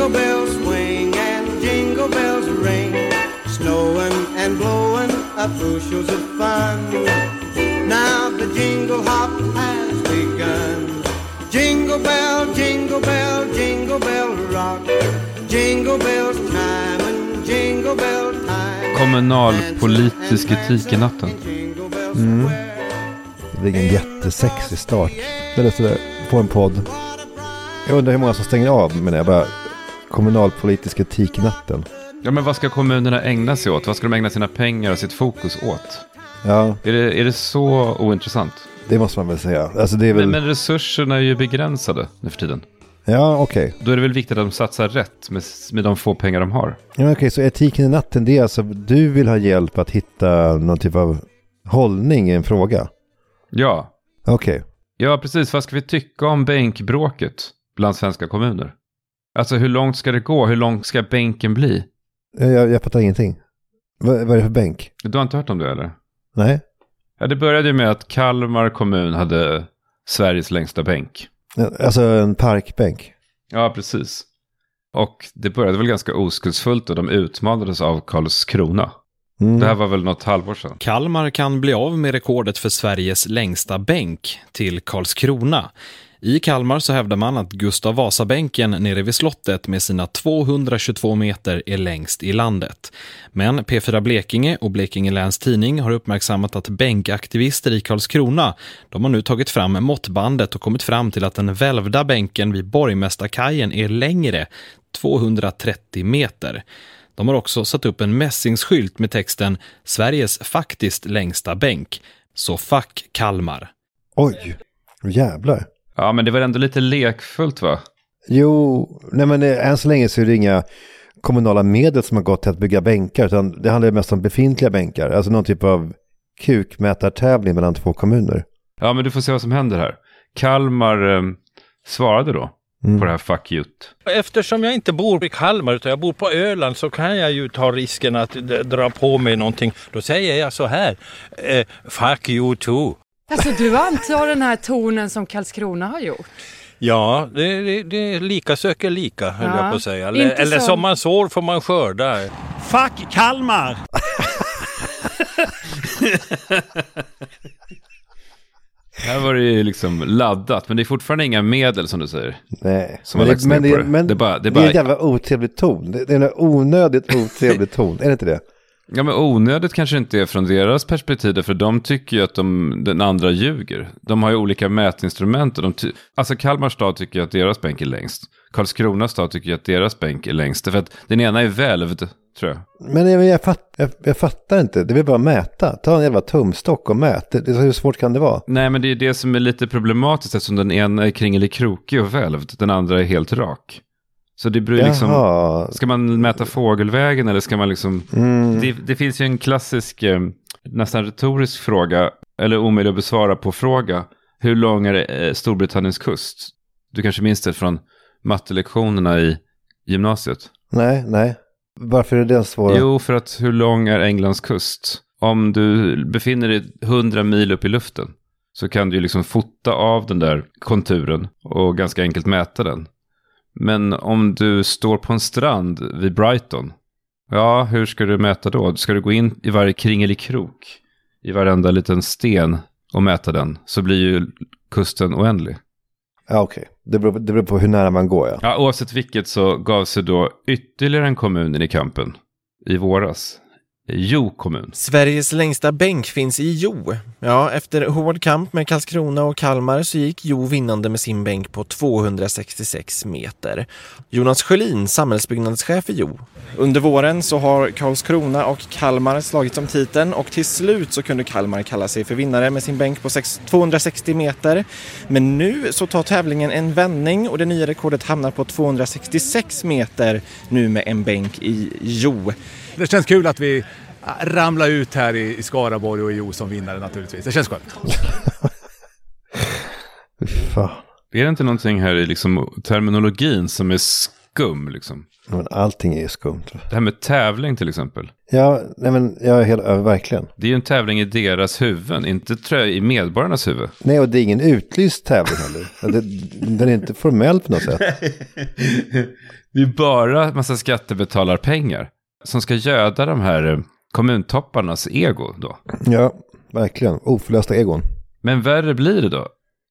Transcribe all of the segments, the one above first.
Jingle bells swing and jingle bells ring. Snowing and blowing up bushels of fun. Now the jingle hop has begun. Jingle bell, jingle bell, jingle bell rock. Jingle bells time and jingle bell time. Kommunalpolitisk etik i natten. Mm. Det blir en jättesexig start. Eller sådär, på en podd. Jag undrar hur många som stänger av med det. Bara kommunalpolitisk etik i natten. Ja, men vad ska kommunerna ägna sig åt? Vad ska de ägna sina pengar och sitt fokus åt? Ja, Är det, är det så ointressant? det måste man väl säga. Alltså det är väl... Men, men resurserna är ju begränsade nu för tiden. Ja, okej. Då är det väl viktigt att de satsar rätt med, med de få pengar de har. Ja, okej, så etiken i natten, det är alltså du vill ha hjälp att hitta någon typ av hållning i en fråga? Ja, Okej. ja precis. Vad ska vi tycka om bänkbråket bland svenska kommuner? Alltså hur långt ska det gå? Hur långt ska bänken bli? Jag, jag, jag fattar ingenting. Vad, vad är det för bänk? Du har inte hört om det eller? Nej? Ja, det började ju med att Kalmar kommun hade Sveriges längsta bänk. Alltså en parkbänk? Ja, precis. Och det började väl ganska oskuldsfullt och de utmanades av Karlskrona. Mm. Det här var väl något halvår sedan. Kalmar kan bli av med rekordet för Sveriges längsta bänk till Karlskrona. I Kalmar så hävdar man att Gustav Vasabänken nere vid slottet med sina 222 meter är längst i landet. Men P4 Blekinge och Blekinge Läns Tidning har uppmärksammat att bänkaktivister i Karlskrona de har nu tagit fram måttbandet och kommit fram till att den välvda bänken vid Borgmästarkajen är längre, 230 meter. De har också satt upp en mässingsskylt med texten “Sveriges faktiskt längsta bänk”. Så fuck Kalmar. Oj, jävlar. Ja, men det var ändå lite lekfullt va? Jo, nej men än så länge så är det inga kommunala medel som har gått till att bygga bänkar, utan det handlar mest om befintliga bänkar. Alltså någon typ av kukmätartävling mellan två kommuner. Ja, men du får se vad som händer här. Kalmar eh, svarade då på det här fuck you. Eftersom jag inte bor i Kalmar utan jag bor på Öland så kan jag ju ta risken att dra på mig någonting. Då säger jag så här. Eh, fuck you too. Alltså du antar den här tonen som Karlskrona har gjort? Ja, det, det, det är lika söker lika höll Ja, jag på att säga. Eller, eller som man sår får man skörda. Fuck Kalmar! Här var det ju liksom laddat, men det är fortfarande inga medel som du säger. Nej, Som men, det, men, det, det. men Det är bara- det är det är bara- en jävla otrevlig ton. Det, det är en onödigt otrevlig ton, är det inte det? Ja, men onödigt kanske inte är från deras perspektiv, för de tycker ju att de, den andra ljuger. De har ju olika mätinstrument. Och de ty- alltså Kalmar stad tycker ju att deras bänk är längst. Karlskrona stad tycker ju att deras bänk är längst. För att den ena är välvd, tror jag. Men jag, jag, fatt, jag, jag fattar inte, det vill bara mäta. Ta en jävla tumstock och mät. Det, det, hur svårt kan det vara? Nej, men det är det som är lite problematiskt eftersom den ena är kringelikrokig och välvd. Den andra är helt rak. Så det beror liksom... Ska man mäta fågelvägen eller ska man liksom... Mm. Det, det finns ju en klassisk, eh, nästan retorisk fråga, eller omöjlig att besvara på fråga. Hur lång är eh, Storbritanniens kust? Du kanske minns det från mattelektionerna i gymnasiet? Nej, nej. Varför är det svårt? Jo, för att hur lång är Englands kust? Om du befinner dig 100 mil upp i luften så kan du ju liksom fota av den där konturen och ganska enkelt mäta den. Men om du står på en strand vid Brighton, ja, hur ska du mäta då? Ska du gå in i varje kringelikrok, i varenda liten sten och mäta den, så blir ju kusten oändlig. Ja, okej. Det, beror, det beror på hur nära man går, ja. Ja, oavsett vilket så gav sig då ytterligare en kommun in i kampen i våras. Jo kommun. Sveriges längsta bänk finns i Jo. Ja, efter hård kamp med Karlskrona och Kalmar så gick Jo vinnande med sin bänk på 266 meter. Jonas Sjölin, samhällsbyggnadschef i Jo. Under våren så har Karlskrona och Kalmar slagits om titeln och till slut så kunde Kalmar kalla sig för vinnare med sin bänk på sex- 260 meter. Men nu så tar tävlingen en vändning och det nya rekordet hamnar på 266 meter nu med en bänk i Jo. Det känns kul att vi ramlar ut här i, i Skaraborg och i Jo som vinnare naturligtvis. Det känns skönt. Fan. Är det inte någonting här i liksom terminologin som är skum liksom? Men allting är skumt. Det här med tävling till exempel. Ja, nej men jag är helt över, verkligen. Det är ju en tävling i deras huvuden, inte tror jag i medborgarnas huvud. Nej, och det är ingen utlyst tävling heller. Det, den är inte formell på något sätt. Det är bara massa skattebetalarpengar som ska göda de här eh, kommuntopparnas ego då. Ja, verkligen. Oförlösta egon. Men värre blir det då.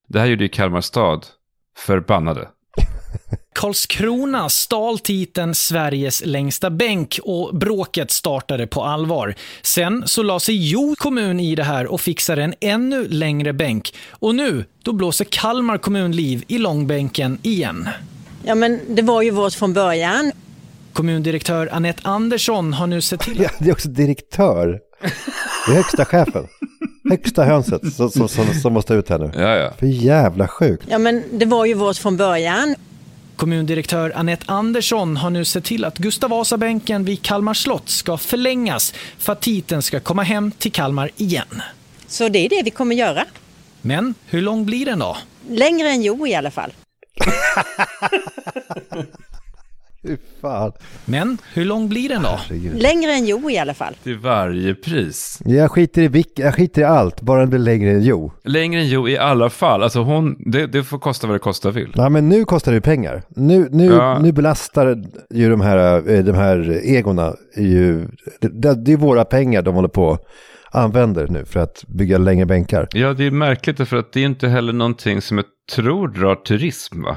Det här gjorde ju Kalmar stad förbannade. Karlskrona stal titeln Sveriges längsta bänk och bråket startade på allvar. Sen så la sig Jo kommun i det här och fixade en ännu längre bänk. Och nu, då blåser Kalmar kommun liv i långbänken igen. Ja, men det var ju vårt från början. Kommundirektör Annette Andersson har nu sett till Ja, det är också direktör. Det är högsta chefen. Högsta hönset som, som, som, som måste ut här nu. Ja, ja. För jävla sjukt. Ja, men det var ju vårt från början. Kommundirektör Annette Andersson har nu sett till att Gustav Vasa-bänken vid Kalmar slott ska förlängas för att titeln ska komma hem till Kalmar igen. Så det är det vi kommer göra. Men hur lång blir den då? Längre än Jo i alla fall. Fan. Men hur lång blir den då? Längre än Jo i alla fall. Till varje pris. Jag skiter, i vilk, jag skiter i allt, bara den blir längre än Jo. Längre än Jo i alla fall. Alltså hon, det, det får kosta vad det kosta vill. Ja, men nu kostar det pengar. Nu, nu, Ja. nu belastar ju de här, eh, de här egorna, ju, det, det är våra pengar de håller på använder nu för att bygga längre bänkar. Ja, det är märkligt för att det är inte heller någonting som jag tror drar turism va?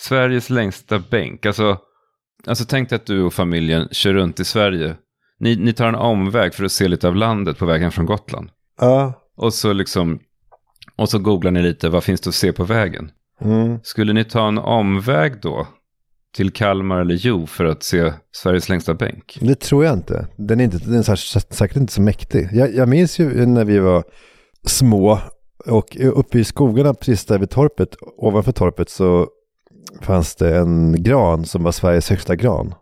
Sveriges längsta bänk. Alltså, alltså tänk dig att du och familjen kör runt i Sverige. Ni, ni tar en omväg för att se lite av landet på vägen från Gotland. Ja. Och så liksom, och så googlar ni lite, vad finns det att se på vägen? Mm. Skulle ni ta en omväg då till Kalmar eller Jo för att se Sveriges längsta bänk? Det tror jag inte. Den är, inte, den är säkert säkert inte så mäktig. Jag, jag minns ju när vi var små och uppe i skogarna precis där vid torpet, ovanför torpet så fanns det en gran som var Sveriges högsta gran.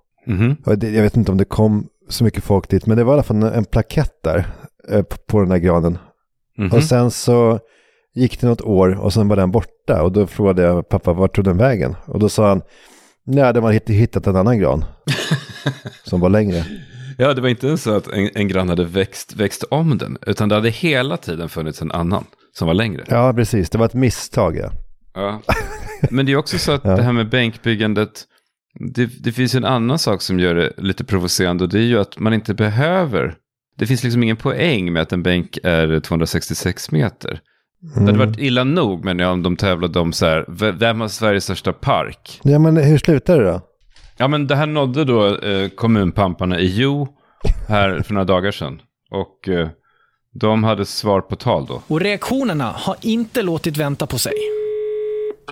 Och det, jag vet inte om det kom så mycket folk dit, men det var i alla fall en, plakett där eh, på, den här granen. Mhm. Och sen så gick det något år och sen var den borta och då frågade jag pappa vart tog den vägen? Och då sa han, nej, de har hitt- hittat en annan gran som var längre. Ja, det var inte så att en, en grann hade växt, växt om den, utan det hade hela tiden funnits en annan som var längre. Ja, precis. Det var ett misstag. Ja. Ja. Men det är också så att det här med bänkbyggandet, det, det finns ju en annan sak som gör det lite provocerande och det är ju att man inte behöver, det finns liksom ingen poäng med att en bänk är 266 meter. Det hade varit illa nog men om de tävlade om så här, vem har Sveriges största park? ja, men hur slutar det då? Ja men det här nådde då eh, kommunpamparna i Jo här för några dagar sedan. Och eh, de hade svar på tal då. Och reaktionerna har inte låtit vänta på sig.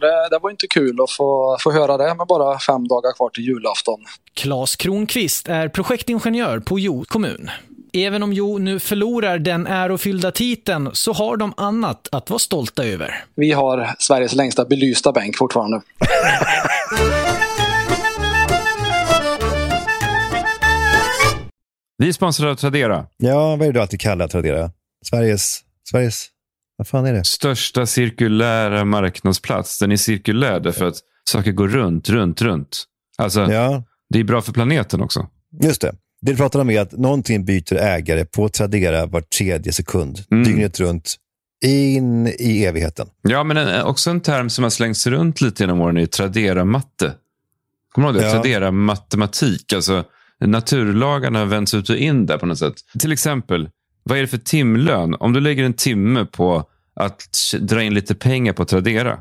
Det, det var inte kul att få, få höra det med bara fem dagar kvar till julafton. Claes Kronqvist är projektingenjör på Jo kommun. Även om Jo nu förlorar den ärofyllda titeln så har de annat att vara stolta över. Vi har Sveriges längsta belysta bänk fortfarande. Vi av Tradera. Ja, vad är det du alltid kallar Tradera? Sveriges, Sveriges, vad fan är det? Största cirkulära marknadsplats. Den är cirkulär därför att saker går runt, runt, runt. Alltså, Ja, det är bra för planeten också. just det. Det du pratar om är att någonting byter ägare på Tradera var tredje sekund, Mm. dygnet runt, in i evigheten. Ja, men en, också en term som har slängts runt lite genom åren är Tradera-matte. Kommer du ihåg det? Ja. Tradera-matematik. Alltså, naturlagarna vänds ut och in där på något sätt. Till exempel, vad är det för timlön? Om du lägger en timme på att dra in lite pengar på Tradera.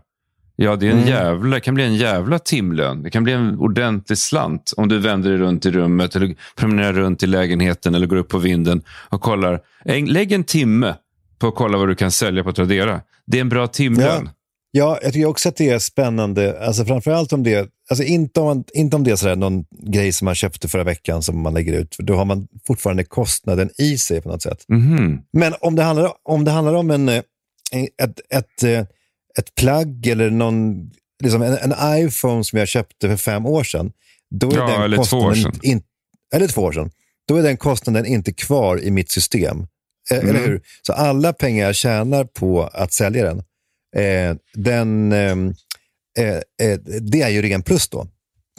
Ja, det är en Mm. jävla, det kan bli en jävla timlön. Det kan bli en ordentlig slant om du vänder dig runt i rummet eller promenerar runt i lägenheten eller går upp på vinden och kollar. Lägg en timme på att kolla vad du kan sälja på Tradera. Det är en bra timlön. Ja, jag tycker också att det är spännande, alltså framförallt om det, alltså inte om, man, inte om det är sådär någon grej som man köpte förra veckan som man lägger ut, för då har man fortfarande kostnaden i sig på något sätt. Mhm. Men om det handlar om, det handlar om en, eh, en, ett, ett, eh, ett plagg eller någon, liksom en, en iPhone som jag köpte för fem år sedan, då är Ja, den eller två år sedan. In, eller två år sedan. Då är den kostnaden inte kvar i mitt system. Eh, Mm. Eller hur? Så alla pengar jag tjänar på att sälja den, eh, den ehm, eh, eh, det är ju ren plus då.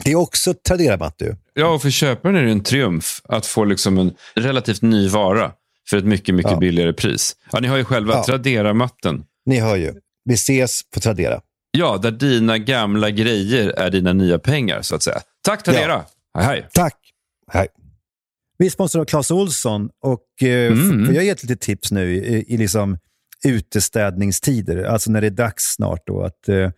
Det är också Tradera-matte ju. Ja, och för köparen är det en triumf att få liksom en relativt ny vara för ett mycket, mycket Ja. billigare pris. Ja, ni har ju själva Ja. Tradera-matten. Ni hör ju. Vi ses på Tradera. Ja, där dina gamla grejer är dina nya pengar, så att säga. Tack Tradera. Hej hej. Tack. Hej. Vi är sponsrade av Clas Ohlson och eh, Mm. jag har gett lite tips nu i, i liksom utestädningstider, alltså när det är dags snart då att eh,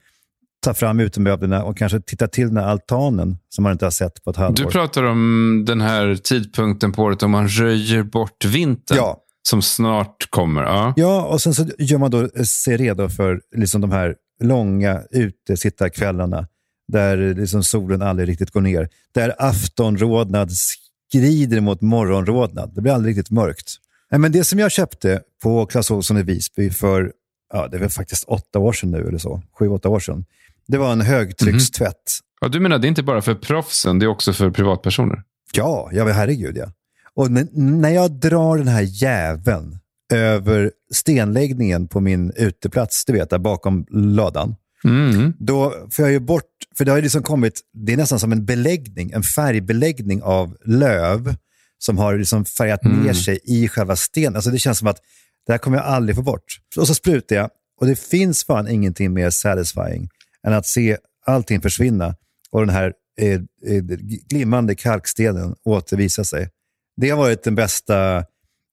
ta fram utemöblerna och kanske titta till den här altanen som man inte har sett på ett halvår. Du pratar om den här tidpunkten på året om man röjer bort vintern. Ja. Som snart kommer. Ja. Ja, och sen så gör man då eh, sig redo för liksom de här långa utesittarkvällarna där liksom solen aldrig riktigt går ner. Där aftonrodnad skrider mot morgonrodnad. Det blir aldrig riktigt mörkt. Men det som jag köpte på Clas Ohlson i Visby för, ja, det är väl faktiskt åtta år sedan nu eller så, sju, åtta år sedan. Det var en högtryckstvätt. Ja, du menar det är inte bara för proffsen, det är också för privatpersoner? Ja, ja herregud ja. Och när jag drar den här jäveln över stenläggningen på min uteplats, du vet, där bakom ladan, Mm. då får jag ju bort, för det har ju liksom kommit, det är nästan som en beläggning, en färgbeläggning av löv som har liksom färgat ner sig i själva stenen. Alltså det känns som att det här kommer jag aldrig få bort. Och så sprutar jag och det finns fan ingenting mer satisfying än att se allting försvinna och den här eh, eh, glimmande kalkstenen återvisa sig. Det har varit den bästa,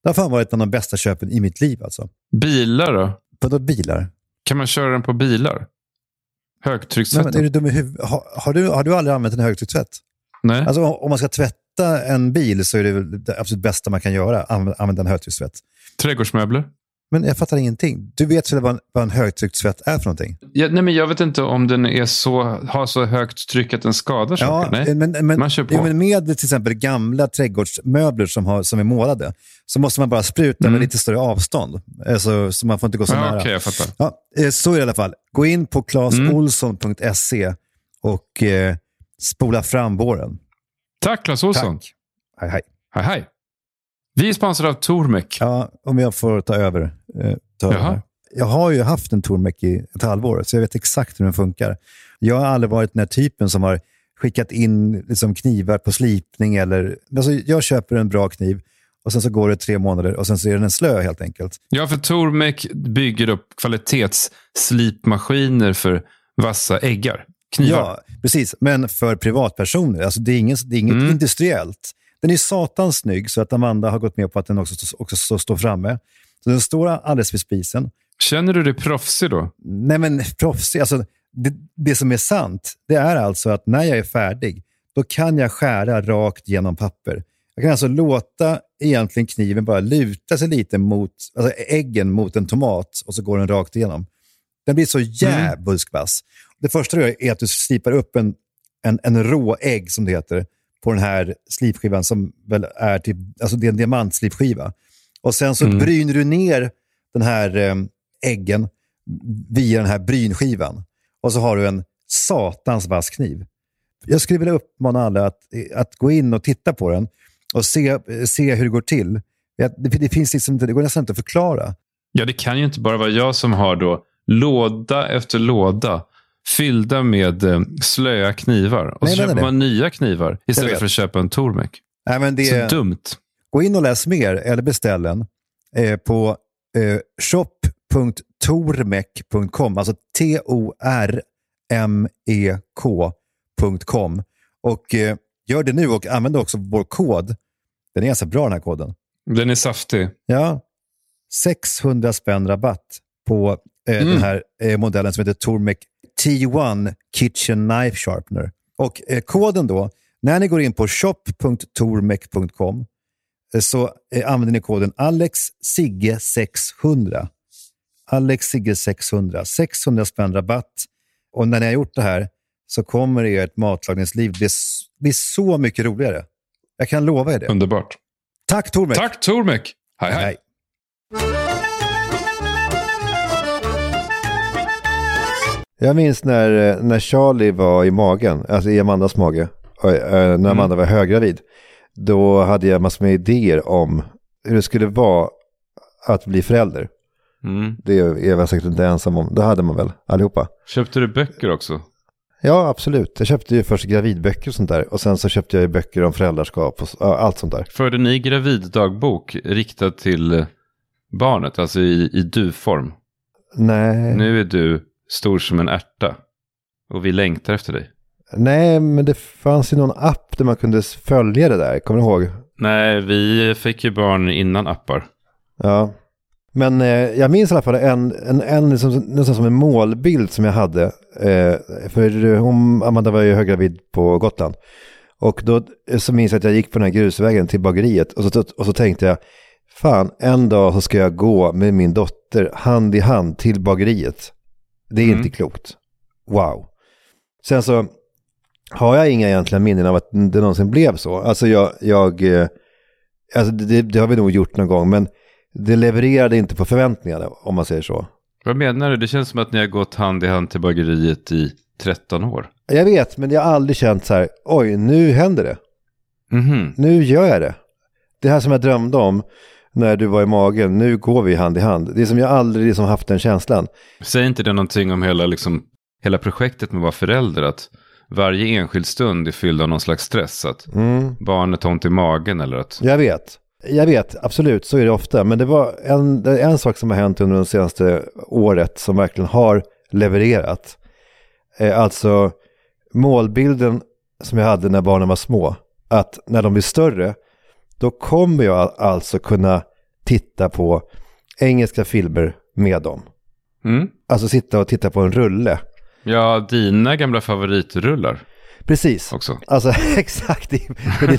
det har fan varit en av de bästa köpen i mitt liv alltså. Bilar då? Vadå bilar? Kan man köra den på bilar? Nej, Högtryckstvätten? men är du dum i huvudet? Har, har, du, har du aldrig använt en högtryckstvätt? Nej. Alltså, om man ska tvätta en bil så är det väl det absolut bästa man kan göra, anv- använda en högtryckstvätt. Trädgårdsmöbler? Men jag fattar ingenting. Du vet väl vad en, vad en högtryckstvätt är för någonting? Ja, nej, men jag vet inte om den är så, har så högt tryck att den skadar saker. Nej. men, men, man kör på. ja, men med till exempel gamla trädgårdsmöbler som, har, som är målade så måste man bara spruta med lite större avstånd. Alltså, så man får inte gå så Mm. ja, nära. Okej, jag fattar. Ja, eh, så är det i alla fall. Gå in på clasolsson.se och eh, spola fram våren. Tack Clas Ohlson. Tack. Hej, hej. Hej, hej. Vi är sponsrade av Tormek. Ja, om jag får ta över. Eh. Jag har ju haft en Tormek i ett halvår, så jag vet exakt hur den funkar. Jag har aldrig varit den här typen som har skickat in liksom, knivar på slipning. Eller, alltså, jag köper en bra kniv och sen så går det tre månader och sen så är den en slö helt enkelt. Ja, för Tormek bygger upp kvalitetsslipmaskiner för vassa äggar. Knivar. Ja, precis. Men för privatpersoner. Alltså, det är, ingen, det är inget Mm. industriellt. Den är satans snygg så att Amanda har gått med på att den också, också står framme. Så den står alldeles vid spisen. Känner du dig proffsig då? Nej men proffsig, alltså det, det som är sant, det är alltså att när jag är färdig, då kan jag skära rakt genom papper. Jag kan alltså låta egentligen kniven bara luta sig lite mot, alltså äggen mot en tomat och så går den rakt igenom. Den blir så jävulsk vass. Det första du gör är att du slipar upp en, en, en rå ägg, som det heter, på den här slipskivan som väl är typ, alltså det är en diamantslipskiva. Och sen så bryner du ner den här eh, äggen via den här brynskivan. Och så har du en satans vass kniv. Jag skulle vilja uppmana alla att, att gå in och titta på den och se, se hur det går till. Det, det, finns liksom inte, det går nästan inte att förklara. Ja, det kan ju inte bara vara jag som har då låda efter låda fyllda med eh, slöa knivar. Och Nej, så men köper det. man nya knivar istället för att köpa en Tormek. Nej, men det, Så dumt. Gå in och läs mer eller beställ den eh, på eh, shop.tormek.com, alltså T-O-R-M-E-K.com. Och eh, gör det nu och använd också vår kod. Den är ganska bra den här koden. Den är saftig. Ja, 600 spänn rabatt på eh, Mm. den här eh, modellen som heter Tormek T1 Kitchen Knife Sharpener. Och eh, koden då, när ni går in på shop.tormek.com så eh, använder ni koden AlexSigge600. AlexSigge600. 600 spänn rabatt. Och när ni har gjort det här så kommer ert matlagningsliv bli, bli så mycket roligare. Jag kan lova er det. Underbart. Tack Tormek! Tack Tormek! Hej, hej. Hej. Jag minns när, eh, när Charlie var i magen, alltså i Amandas mage, eh, när Amanda var höggravid. Då hade jag massor med idéer om hur det skulle vara att bli förälder. Mm. Det är jag säkert inte ensam om. Det hade man väl allihopa. Köpte du böcker också? Ja, absolut. Jag köpte ju först gravidböcker och sånt där. Och sen så köpte jag ju böcker om föräldraskap och allt sånt där. Förde ni graviddagbok riktad till eh, barnet, alltså i, i du-form? Nej. Nu är du stor som en ärta och vi längtar efter dig. Nej, men det fanns ju någon app där man kunde följa det där. Kommer du ihåg? Nej, vi fick ju barn innan appar. Ja. Men eh, jag minns i alla fall en, en, en liksom, nästan som en målbild som jag hade. Eh, för hon, Amanda var ju höggravid på Gotland. Och då eh, så minns jag att jag gick på den här grusvägen till bageriet. Och så, och så tänkte jag, fan, en dag så ska jag gå med min dotter hand i hand till bageriet. Det är Mm. inte klokt. Wow. Sen så har jag inga egentliga minnen av att det någonsin blev så. Alltså jag, jag eh, alltså det, det har vi nog gjort någon gång, men det levererade inte på förväntningarna om man säger så. Vad menar du? Det känns som att ni har gått hand i hand till bageriet i 13 år. Jag vet, men jag har aldrig känt så här, oj, nu händer det. Mhm. Nu gör jag det. Det här som jag drömde om när du var i magen, nu går vi hand i hand. Det är som jag aldrig liksom haft den känslan. Säger inte det någonting om hela, liksom, hela projektet med att vara förälder? Att varje enskild stund är fylld av någon slags stress. Att Mm. barnet har ont i magen eller att... Jag vet. Jag vet, absolut, så är det ofta. Men det var en, en sak som har hänt under det senaste året som verkligen har levererat. Eh, alltså målbilden som jag hade när barnen var små. Att när de blir större, då kommer jag al- alltså kunna titta på engelska filmer med dem. Mm. Alltså sitta och titta på en rulle. Ja, dina gamla favoritrullar. Precis. Också. Alltså exakt, det, det, är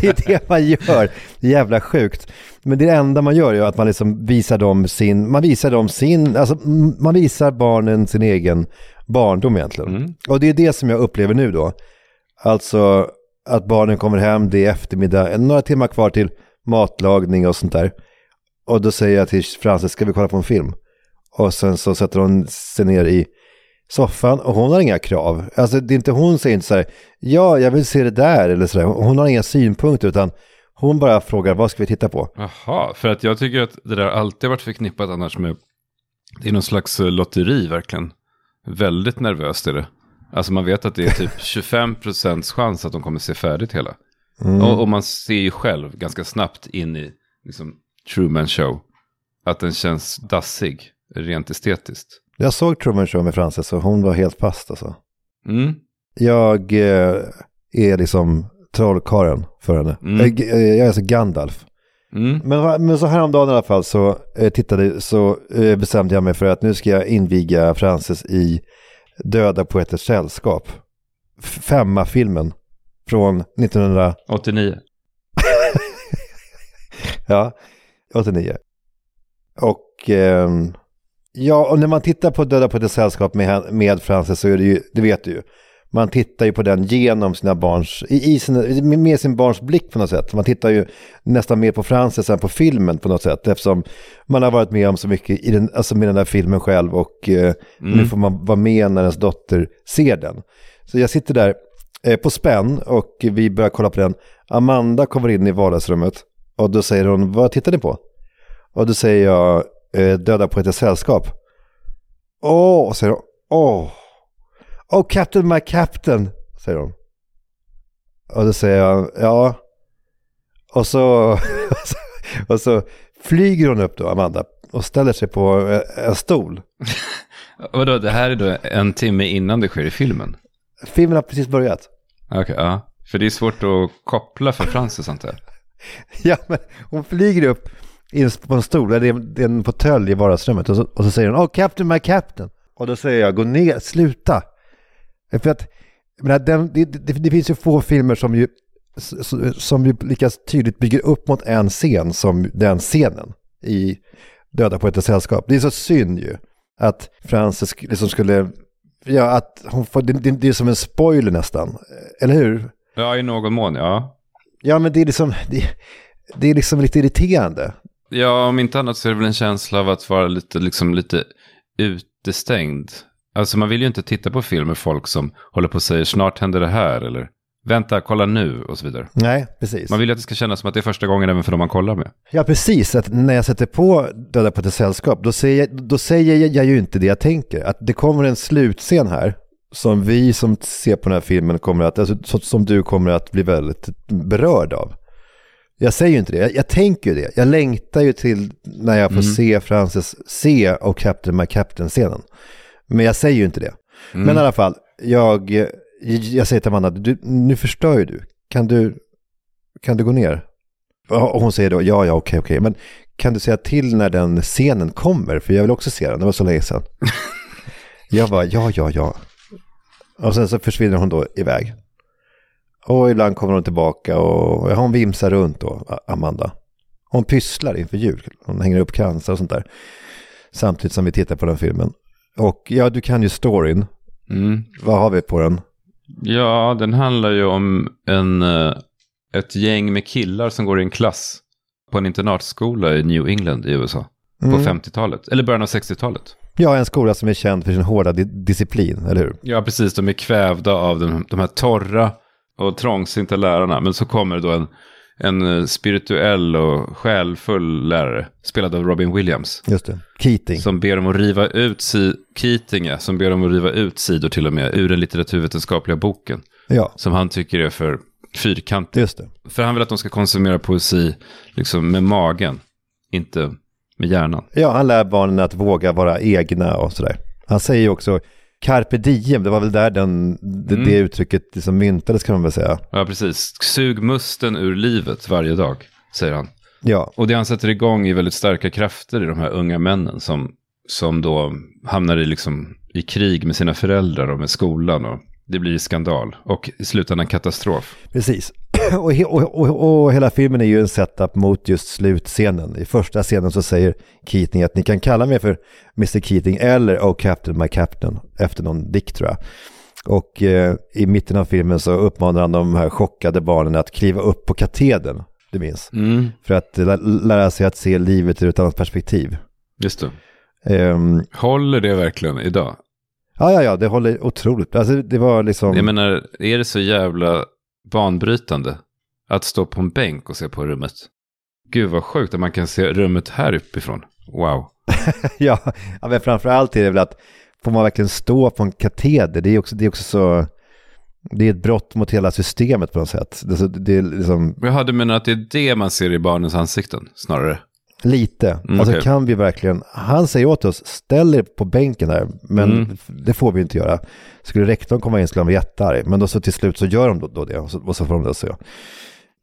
det, är det man gör. Jävla sjukt. Men det enda man gör är att man liksom visar dem sin, man visar dem sin, alltså man visar barnen sin egen barndom egentligen. Och det är det som jag upplever nu då. Alltså att barnen kommer hem, det är eftermiddag, några timmar kvar till matlagning och sånt där. Och då säger jag till Frances, ska vi kolla på en film? Och sen så sätter hon sig ner i soffan och hon har inga krav. Alltså det är inte hon säger inte så här, ja jag vill se det där eller så där. Hon har inga synpunkter utan hon bara frågar vad ska vi titta på? Jaha, för att jag tycker att det där alltid har varit förknippat annars med... Det är någon slags eh, lotteri verkligen. Väldigt nervöst är det. Alltså man vet att det är typ 25% chans att de kommer se färdigt hela. Mm. Och, och man ser ju själv ganska snabbt in i liksom, Truman Show. Att den känns dassig, rent estetiskt. Jag såg Truman Show med Frances och hon var helt fast alltså. Mm. Jag eh, är liksom trollkaren för henne. Mm. Jag, jag är alltså Gandalf. Mm. Men, men så häromdagen i alla fall så, eh, tittade, så eh, bestämde jag mig för att nu ska jag inviga Frances i Döda poeters sällskap. Femma-filmen från 1900... 89. Ja, 89. Och ehm, ja, och när man tittar på Döda poeters sällskap med, med Frances så är det ju, det vet du ju, man tittar ju på den genom sina barns, i, i sina, med sin barns blick på något sätt. Man tittar ju nästan mer på Frances än på filmen på något sätt eftersom man har varit med om så mycket i den, alltså med den där filmen själv och eh, Mm. nu får man vara med när ens dotter ser den. Så jag sitter där eh, på spänn och vi börjar kolla på den. Amanda kommer in i vardagsrummet och då säger hon, vad tittar ni på? Och då säger jag, eh, Döda på ett sällskap. Åh, säger hon, åh. Oh, Captain my Captain, säger hon. Och då säger jag, ja. Och så, och så flyger hon upp då, Amanda, och ställer sig på eh, en stol. Vadå, det här är då en timme innan det sker i filmen? Filmen har precis börjat. Okej, ja. För det är svårt att koppla för Frances antar jag. Ja, men hon flyger upp in på en stol, är, det är en fåtölj i vardagsrummet och så, och så säger hon, oh Captain my Captain. Och då säger jag, gå ner, sluta. För att, menar, den, det, det, det finns ju få filmer som ju, som ju lika tydligt bygger upp mot en scen som den scenen i Döda på ett sällskap. Det är så synd ju att Frances liksom skulle, ja att hon får, det, det, det är som en spoiler nästan, eller hur? Ja, i någon mån, ja. Ja men det är liksom, det, det är liksom lite irriterande. Ja, om inte annat så är det väl en känsla av att vara lite, liksom, lite utestängd. Alltså man vill ju inte titta på film med folk som håller på och säger snart händer det här eller vänta, kolla nu och så vidare. Nej, precis. Man vill ju att det ska kännas som att det är första gången även för de man kollar med. Ja, precis. Att när jag sätter på Döda på ett sällskap, då säger, jag, då säger jag, ju inte det jag tänker. Att det kommer en slutscen här, som vi som ser på den här filmen kommer att, alltså, så- som du kommer att bli väldigt berörd av. Jag säger ju inte det, jag, jag tänker ju det. Jag längtar ju till när jag får Mm. se Frances se och Captain My Captain-scenen. Men jag säger ju inte det. Mm. Men i alla fall, jag, jag säger till Amanda, du, nu förstör ju du. Kan du, kan du gå ner? Och hon säger då, ja, ja, okej, okej. Men kan du säga till när den scenen kommer? För jag vill också se den, det var så länge sedan. jag bara, ja, ja, ja. Och sen så försvinner hon då iväg. Och ibland kommer hon tillbaka och hon vimsar runt då, Amanda. Hon pysslar inför jul. Hon hänger upp kransar och sånt där. Samtidigt som vi tittar på den filmen. Och ja, du kan ju storyn. Mm. Vad har vi på den? Ja, den handlar ju om en, eh, ett gäng med killar som går i en klass på en internatskola i New England i USA. På Mm. 50-talet, eller början av 60-talet. Ja, en skola som är känd för sin hårda di disciplin, eller hur? Ja, precis. De är kvävda av de, de här torra och trångsynta lärarna. Men så kommer det då en, en eh, spirituell och själfull lärare, spelad av Robin Williams. Just det. Keating. Som ber dem att riva ut, si Keating, ja, som ber dem att riva ut sidor till och med ur den litteraturvetenskapliga boken. Ja. Som han tycker är för fyrkantig. Just det. För han vill att de ska konsumera poesi liksom med magen, inte med hjärnan. Ja, han lär barnen att våga vara egna och sådär. Han säger också carpe diem, det var väl där den, det, Mm. det uttrycket liksom myntades kan man väl säga. Ja, precis. Sug musten ur livet varje dag, säger han. Ja, Och det han sätter igång är väldigt starka krafter i de här unga männen som, som då hamnar i, liksom, i krig med sina föräldrar och med skolan. Och det blir skandal och i slutändan katastrof. precis. Och, och, och, och hela filmen är ju en setup mot just slutscenen. I första scenen så säger Keating att ni kan kalla mig för Mr Keating eller Oh Captain, My Captain, efter någon dikt tror jag. Och eh, i mitten av filmen så uppmanar han de här chockade barnen att kliva upp på katedern, du minns. Mm, För att lä- lära sig att se livet ur ett annat perspektiv. just det. Ehm, Håller det verkligen idag? ja, ja, ja, det håller otroligt. Alltså det var liksom... Jag menar, är det så jävla banbrytande att stå på en bänk och se på rummet? Gud vad sjukt att man kan se rummet här uppifrån. Wow. ja, men framförallt är det väl att får man verkligen stå på en kateder, det är också, det är också så... Det är ett brott mot hela systemet på något sätt. Det, är så- det är liksom Jag hade menat att det är det man ser i barnens ansikten, snarare. Lite. Mm, alltså okej. kan vi verkligen... Han säger åt oss, ställ er på bänken där. Men Mm. det får vi inte göra. Skulle rektorn komma in skulle han bli jättearg. Men då så till slut så gör de då, då det. Och så, och så får de det så.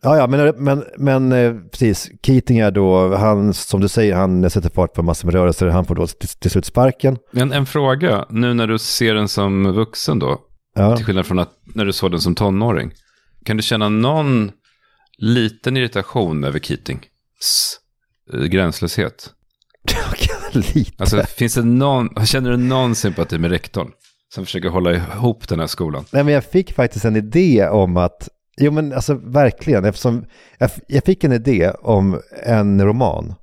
Ja, ja, men, men, men eh, precis. Keating är då, han, som du säger, han sätter fart på massor med rörelser. Han får då till, till slut sparken. En, en fråga, nu när du ser den som vuxen då, Ja. till skillnad från att när du såg den som tonåring, kan du känna någon liten irritation över Keatings eh, gränslöshet? Lite. Alltså, finns det någon, känner du någon sympati med rektorn som försöker hålla ihop den här skolan? Nej, men jag fick faktiskt en idé om att, jo men alltså verkligen, eftersom jag, jag fick en idé om en roman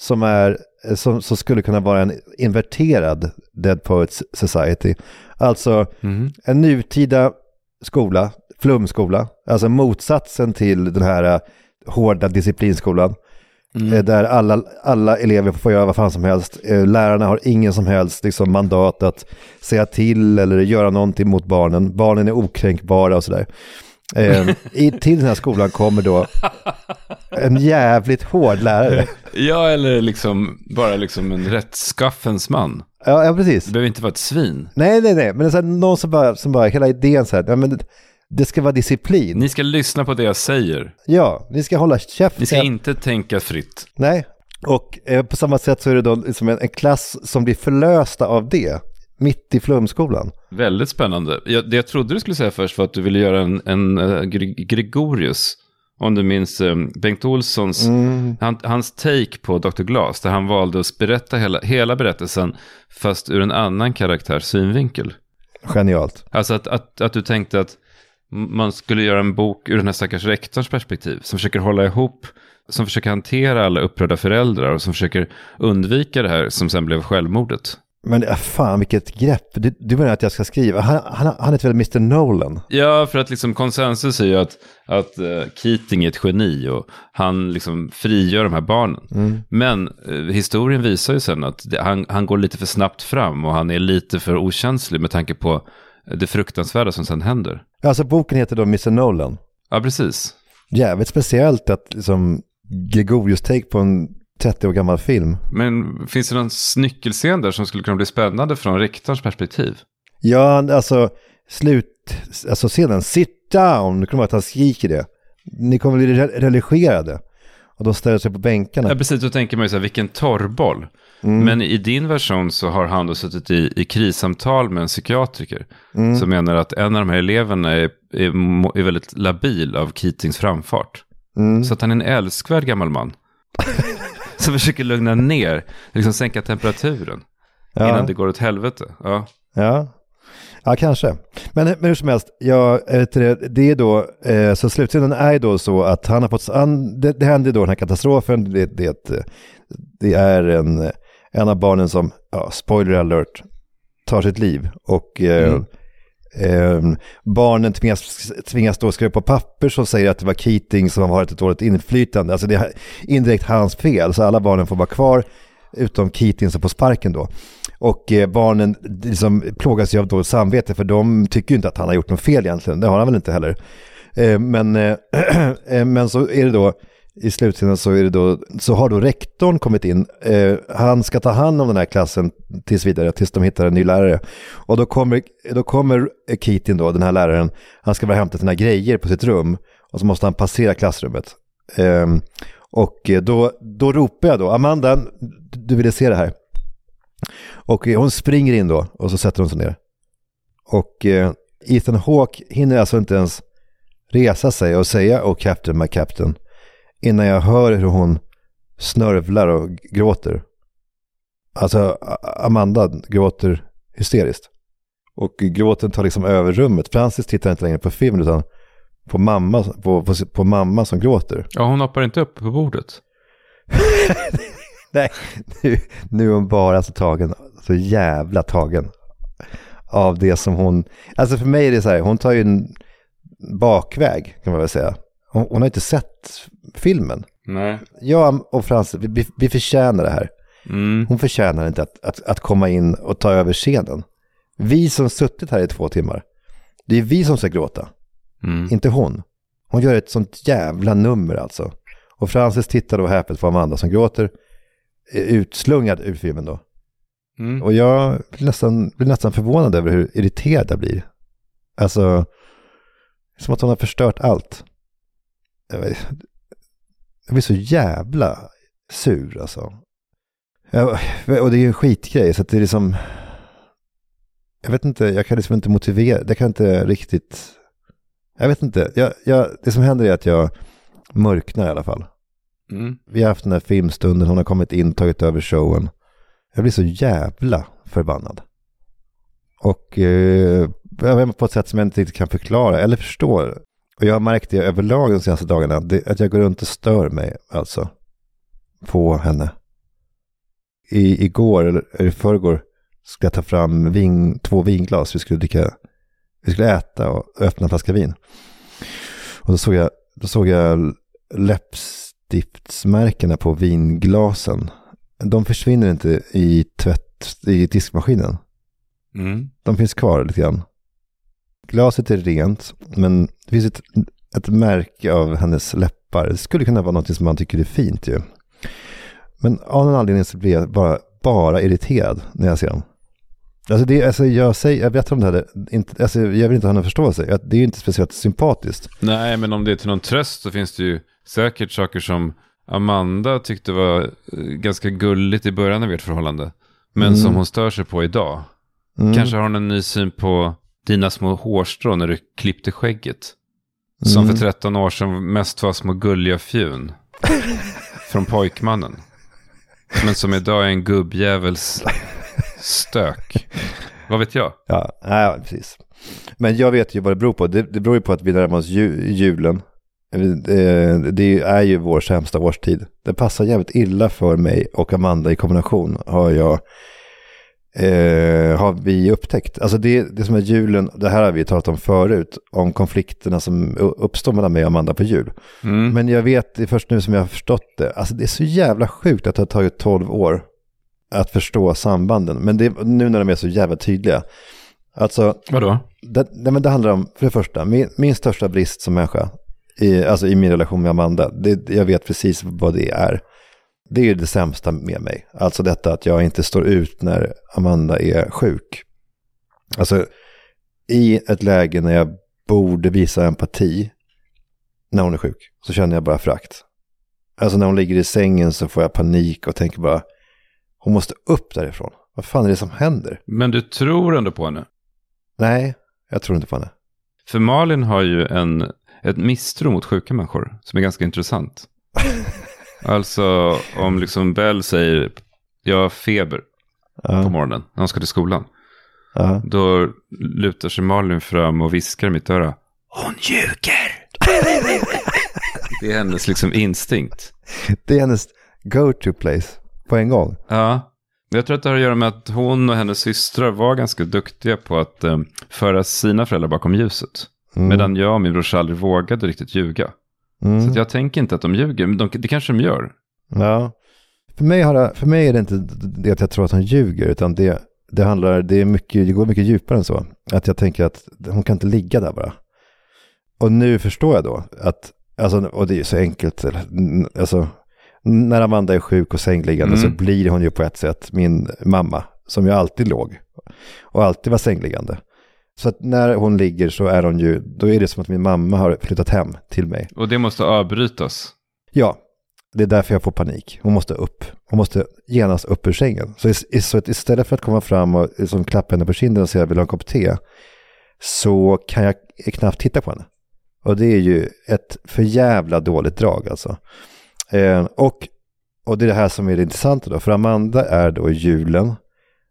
som, är, som, som skulle kunna vara en inverterad Dead Poets Society. Alltså Mhm. en nutida skola, flumskola, alltså motsatsen till den här eh, hårda disciplinskolan. Eh, Där alla, alla elever får göra vad fan som helst. Eh, Lärarna har ingen som helst liksom, mandat att säga till eller göra någonting mot barnen. Barnen är okränkbara och sådär. Eh, i, till den här skolan kommer då en jävligt hård lärare. Ja, eller liksom bara liksom en rättskaffens man. Ja, ja precis. Det behöver inte vara ett svin. Nej, nej, nej. Men så här, någon som bara, som bara, hela idén så här, ja, men det, ska vara disciplin. Ni ska lyssna på det jag säger. Ja, ni ska hålla käften. Ni ska inte tänka fritt. Nej, och eh, på samma sätt så är det då liksom en, en klass som blir förlösta av det, mitt i flumskolan. Väldigt spännande. Jag, det jag trodde du skulle säga först var att du ville göra en, en Gre- Gregorius. Om du minns eh, Bengt Olssons, Mm. han, hans take på Dr. Glas. Där han valde att berätta hela, hela berättelsen fast ur en annan karaktärs synvinkel. Genialt. Alltså att, att, att du tänkte att man skulle göra en bok ur den här stackars rektorns perspektiv. Som försöker hålla ihop, som försöker hantera alla upprörda föräldrar och som försöker undvika det här som sen blev självmordet. Men äh, fan vilket grepp. Du, du menar att jag ska skriva? Han, han, han heter väl Mr. Nolan? Ja, för att liksom konsensus är ju att, att uh, Keating är ett geni och han liksom frigör de här barnen. Mm. Men eh, historien visar ju sen att det, han, han går lite för snabbt fram och han är lite för okänslig med tanke på det fruktansvärda som sen händer. Alltså boken heter då Mr. Nolan. Ja, precis. Jävligt speciellt att liksom Gregorius take på en 30 år gammal film. Men finns det någon nyckelscen där som skulle kunna bli spännande från rektorns perspektiv? Ja, alltså slut, alltså scenen, sit down, det kommer vara att han skriker det. Ni kommer bli re- religerade. Och de ställer sig på bänkarna. Ja, precis. Då tänker man ju så här, vilken torrboll. Mm. Men i din version så har han då suttit i, i krissamtal med en psykiatriker. Mm. Som menar att en av de här eleverna är, är, är väldigt labil av Keatings framfart. Mm. Så att han är en älskvärd gammal man. som försöker lugna ner, liksom sänka temperaturen. Ja. Innan det går åt helvete. Ja. Ja, ja kanske. Men, men hur som helst, ja, du det, är då, eh, så slutsidan är då så att han har fått, han, det, det händer då den här katastrofen, det, det, det är en, en av barnen som, ja, spoiler alert, tar sitt liv. Och eh, Mm. eh, barnen tvingas, tvingas då skriva på papper som säger att det var Keating som har varit ett dåligt inflytande. Alltså det är indirekt hans fel, så alla barnen får vara kvar, utom Keating som får sparken då. Och eh, barnen liksom plågas ju av dåligt samvete för de tycker ju inte att han har gjort något fel egentligen. Det har han väl inte heller. Eh, men, eh, eh, men så är det då i slutändan så, är det då, så har då rektorn kommit in. Eh, han ska ta hand om den här klassen tills vidare, tills de hittar en ny lärare. Och då kommer, då kommer Keating då, den här läraren, han ska bara hämta sina grejer på sitt rum. Och så måste han passera klassrummet. Eh, och då, då ropar jag då, Amanda, du ville se det här. Och eh, hon springer in då och så sätter hon sig ner. Och eh, Ethan Hawke hinner alltså inte ens resa sig och säga oh captain, my captain. Innan jag hör hur hon snörvlar och gråter. Alltså Amanda gråter hysteriskt. Och gråten tar liksom över rummet. Francis tittar inte längre på filmen utan på mamma, på, på, på mamma som gråter. ja, hon hoppar inte upp på bordet. Nej, nu, nu är hon bara så tagen, så jävla tagen av det som hon, alltså för mig är det så här, hon tar ju en bakväg kan man väl säga. Hon, hon har inte sett filmen. Nej. Jag och Frans, vi, vi förtjänar det här. Mm. Hon förtjänar inte att, att, att komma in och ta över scenen. Vi som suttit här i två timmar, det är vi som ska gråta, Mm. inte hon. Hon gör ett sånt jävla nummer alltså. Och Francis tittar då häpet på Amanda som gråter, utslungad ur filmen då. Mm. Och jag blir nästan, blir nästan förvånad över hur irriterad jag blir. Alltså, som att hon har förstört allt. Jag, jag blir så jävla sur alltså. Jag, och det är ju en skitgrej, så att det är liksom... Jag vet inte, jag kan liksom inte motivera, det kan inte riktigt... Jag vet inte, jag, jag, det som händer är att jag mörknar i alla fall. Mm. Vi har haft den här filmstunden, hon har kommit in, tagit över showen. Jag blir så jävla förbannad. Och eh, jag på ett sätt som jag inte riktigt kan förklara eller förstå. Och jag har märkt det överlag de senaste dagarna, det, att jag går runt och stör mig alltså på henne. I, igår, eller i förrgår, skulle jag ta fram vin, två vinglas. Vi skulle dricka, vi skulle äta och öppna en flaska vin. Och då såg jag, då såg jag läppstiftsmärkena på vinglasen. De försvinner inte i tvätt, i diskmaskinen. Mm. De finns kvar lite grann. Glaset är rent, men det finns ett, ett märke av hennes läppar. Det skulle kunna vara något som man tycker är fint ju. Men av någon anledning så blir jag bara, bara irriterad när jag ser dem. Alltså, det, alltså jag, säger, jag berättar om det här, inte, alltså jag vill inte ha någon förståelse. Det är ju inte speciellt sympatiskt. Nej, men om det är till någon tröst så finns det ju säkert saker som Amanda tyckte var eh, ganska gulligt i början av ert förhållande. Men Mm. som hon stör sig på idag. Mm. Kanske har hon en ny syn på dina små hårstrån när du klippte skägget. Som Mm. för 13 år sedan mest var små gulliga fjun. från pojkmannen. Men som idag är en gubbjävels stök. Vad vet jag? Ja, nej, precis. Men jag vet ju vad det beror på. Det, det beror ju på att vi närmar oss ju, julen. Det, det är ju vår sämsta årstid. Det passar jävligt illa för mig och Amanda i kombination har jag eh, har vi upptäckt. Alltså det, det som är julen, det här har vi talat om förut, om konflikterna som uppstår mellan mig och Amanda på jul. Mm. Men jag vet, det är först nu som jag har förstått det. Alltså det är så jävla sjukt att det har tagit 12 år att förstå sambanden. Men det, nu när de är så jävla tydliga. Alltså, Vadå? det, nej, men det handlar om, för det första, min, min största brist som människa, i, alltså i min relation med Amanda, det, jag vet precis vad det är. Det är ju det sämsta med mig. Alltså detta att jag inte står ut när Amanda är sjuk. Alltså, i ett läge när jag borde visa empati när hon är sjuk så känner jag bara frakt. Alltså när hon ligger i sängen så får jag panik och tänker bara hon måste upp därifrån. Vad fan är det som händer? Men du tror ändå på henne? Nej, jag tror inte på henne. För Malin har ju en, ett misstro mot sjuka människor som är ganska intressant. Alltså om liksom Bell säger jag har feber Ja. på morgonen när hon ska till skolan. Ja. Då lutar sig Malin fram och viskar i mitt öra. Hon ljuger! det är hennes liksom instinkt. Det är hennes go-to place på en gång. Ja, jag tror att det har att göra med att hon och hennes systrar var ganska duktiga på att eh, föra sina föräldrar bakom ljuset. Mm. Medan jag och min brorsa aldrig vågade riktigt ljuga. Mm. Så jag tänker inte att de ljuger, men de, det kanske de gör. Ja. För mig, har för mig är det inte det att jag tror att hon ljuger, utan det, det, handlar, det, är mycket, det går mycket djupare än så. Att jag tänker att hon kan inte ligga där bara. Och nu förstår jag då att, alltså, och det är ju så enkelt, alltså, när Amanda är sjuk och sängliggande Mm. så blir hon ju på ett sätt min mamma, som ju alltid låg och alltid var sängliggande. Så att när hon ligger så är hon ju, då är det som att min mamma har flyttat hem till mig. Och det måste avbrytas. Ja, det är därför jag får panik. Hon måste upp. Hon måste genast upp ur sängen. Så, så att istället för att komma fram och liksom klappa henne på kinden och säga vill ha en kopp te, så kan jag knappt titta på henne. Och det är ju ett för jävla dåligt drag alltså. Eh, och, och det är det här som är det intressanta då. För Amanda är då julen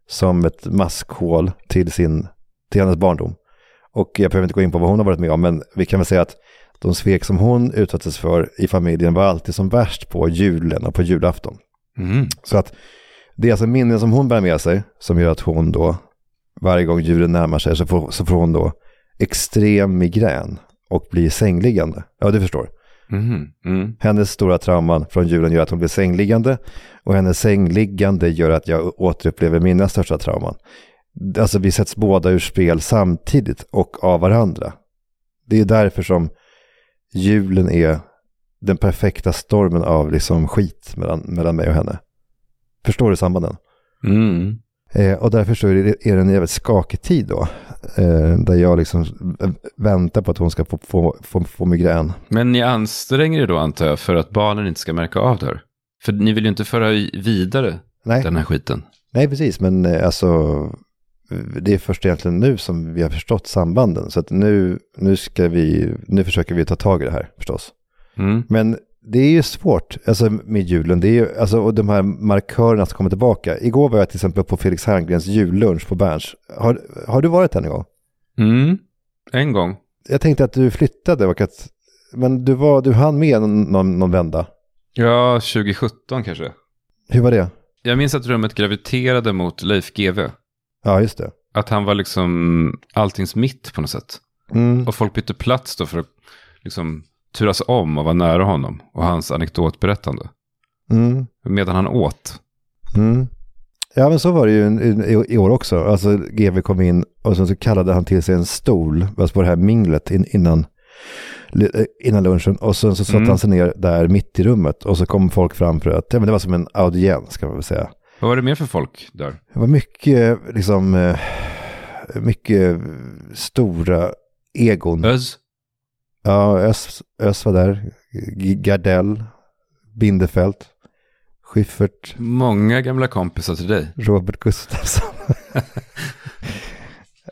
som ett maskhål till, sin, till hennes barndom. Och jag behöver inte gå in på vad hon har varit med om, men vi kan väl säga att de svek som hon utsattes för i familjen var alltid som värst på julen och på julafton. Mm. Så att det är alltså minnen som hon bär med sig som gör att hon då varje gång julen närmar sig så får, så får hon då extrem migrän och blir sängliggande. Ja, du förstår. Mhm. Mm. Hennes stora trauman från julen gör att hon blir sängliggande och hennes sängliggande gör att jag återupplever mina största trauman. Alltså vi sätts båda ur spel samtidigt och av varandra. Det är därför som julen är den perfekta stormen av liksom skit mellan, mellan mig och henne. Förstår du sambanden? Mm. Eh, och därför så är det, är det en jävligt skakig tid då. Eh, där jag liksom väntar på att hon ska få, få, få, få migrän. Men ni anstränger er då antar jag för att barnen inte ska märka av det här. För ni vill ju inte föra vidare Nej. den här skiten. Nej, precis, men eh, alltså det är först egentligen nu som vi har förstått sambanden. Så att nu, nu, ska vi, nu försöker vi ta tag i det här förstås. Mm. Men det är ju svårt, alltså med julen, det är ju, alltså, och de här markörerna som kommer tillbaka. Igår var jag till exempel på Felix Herngrens jullunch på Berns. Har, har du varit där någon gång? Mm. En gång. Jag tänkte att du flyttade och att, men du, var, du hann med någon, någon, vända. Ja, 2017 kanske. Hur var det? Jag minns att rummet graviterade mot Leif GW. Ja, just det. Att han var liksom alltings mitt på något sätt. Mm. Och folk bytte plats då för att liksom turas om och vara nära honom. Och hans anekdotberättande. Mm. Medan han åt. Mm. Ja, men så var det ju i, i, år också. Alltså, GV kom in och sen så kallade han till sig en stol, alltså på det här minglet in, innan, eh, innan lunchen. Och sen så satte Mm. han sig ner där mitt i rummet och så kom folk fram för att, ja men det var som en audiens kan man väl säga. Vad var det mer för folk där? Det var mycket, liksom, eh, mycket stora egon. Öz? Ja, Ös, Ös var där. Gardell, Bindefält, Schyffert, Många gamla kompisar till dig. Robert Gustafsson.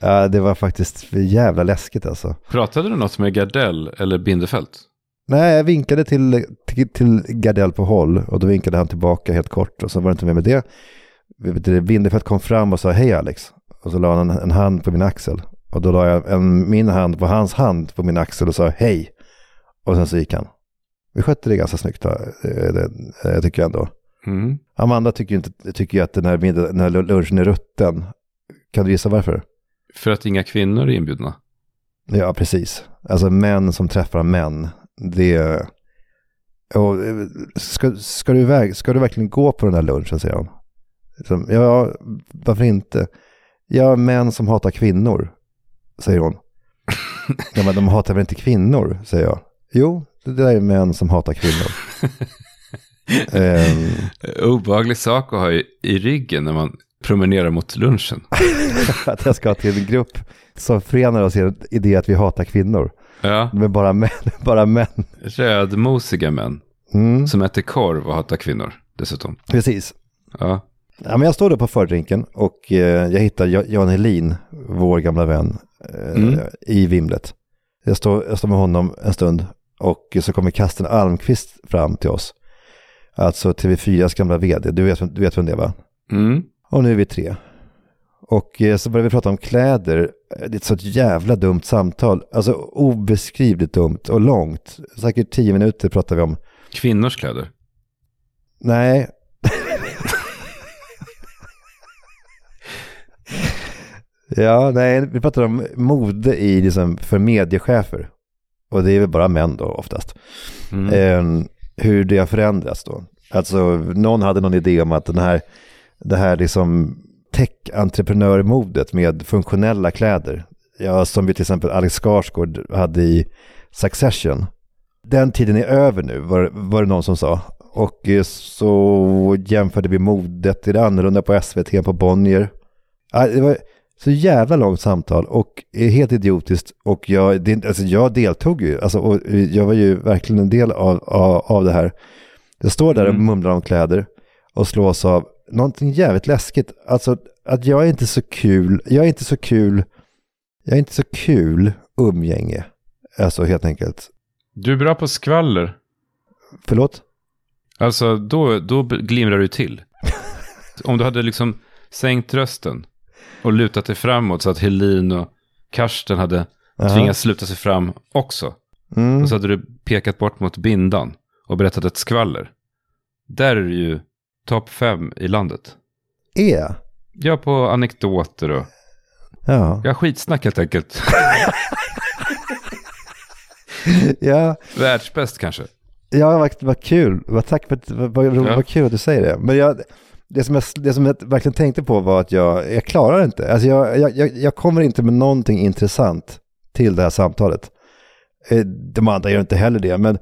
ja, det var faktiskt för jävla läskigt alltså. Pratade du något med Gardell eller Bindefält? Nej, jag vinkade till, till, till Gardell på håll och då vinkade han tillbaka helt kort och så var det inte mer med det. Bindefält kom fram och sa hej Alex. Och så la han en, en hand på min axel. Och då la jag en, min hand på hans hand på min axel och sa hej. Och sen så gick han. Vi skötte det ganska snyggt, eh, det, eh, tycker jag ändå. Mm. Amanda tycker ju inte, tycker ju att den här, middag- den här lunchen är rutten. Kan du gissa varför? För att inga kvinnor är inbjudna. Ja, precis. Alltså män som träffar män. Det... Och, eh, ska, ska, du iväg, ska du verkligen gå på den här lunchen, säger hon. Liksom, ja, varför inte? Ja, män som hatar kvinnor, säger hon. ja, men de hatar väl inte kvinnor, säger jag. Jo, det där är män som hatar kvinnor. Ehm, Obehaglig sak att ha i, i ryggen när man promenera mot lunchen. att jag ska till en grupp som förenar oss i idé att vi hatar kvinnor. Ja. Men bara män. Bara män. Rödmosiga män. Mm. Som äter korv och hatar kvinnor dessutom. Precis. Ja. Ja, men jag står då på fördrinken och eh, jag hittar Ja- Jan Helin, vår gamla vän, eh, Mm. i vimlet. Jag står, jag står med honom en stund och så kommer Kasten Almqvist fram till oss. Alltså TV4s gamla vd. Du vet, du vet vem det är va? Mm. Och nu är vi tre. Och eh, så börjar vi prata om kläder. Det är ett sånt jävla dumt samtal. Alltså obeskrivligt dumt och långt. Säkert tio minuter pratar vi om. Kvinnors kläder. Nej. ja, nej, vi pratar om mode i, liksom, för mediechefer. Och det är väl bara män då oftast. Mm. Eh, hur det har förändrats då. Alltså någon hade någon idé om att den här, det här liksom tech-entreprenörmodet med funktionella kläder. Ja, som vi till exempel Alex Skarsgård hade i Succession. Den tiden är över nu, var, var det någon som sa. Och eh, så jämförde vi modet, är det annorlunda på SVT än på Bonnier? Ja, det var så jävla långt samtal och helt idiotiskt. Och jag, det, alltså jag deltog ju, alltså, och jag var ju verkligen en del av, av, av det här. Jag står där och Mm. mumlar om kläder och slås av någonting jävligt läskigt. Alltså att jag är inte så kul, jag är inte så kul, jag är inte så kul umgänge. Alltså helt enkelt. Du är bra på skvaller. Förlåt? Alltså, då, då glimrar du till. Om du hade liksom sänkt rösten och lutat dig framåt så att Helin och Karsten hade Aha. tvingats sluta sig fram också. Mm. Och så hade du pekat bort mot bindan och berättat ett skvaller. Där är du ju topp fem i landet. Är jag? Ja, på anekdoter och... Ja. Ja, skitsnack helt enkelt. ja. Världsbäst kanske. Ja, vad, vad kul. Vad, tack för vad, vad, Ja. vad kul att du säger det. Men jag, det, som jag, det som jag verkligen tänkte på var att jag, jag klarar inte. Alltså jag, jag, jag, jag kommer inte med någonting intressant till det här samtalet. Eh, De andra gör inte heller det, men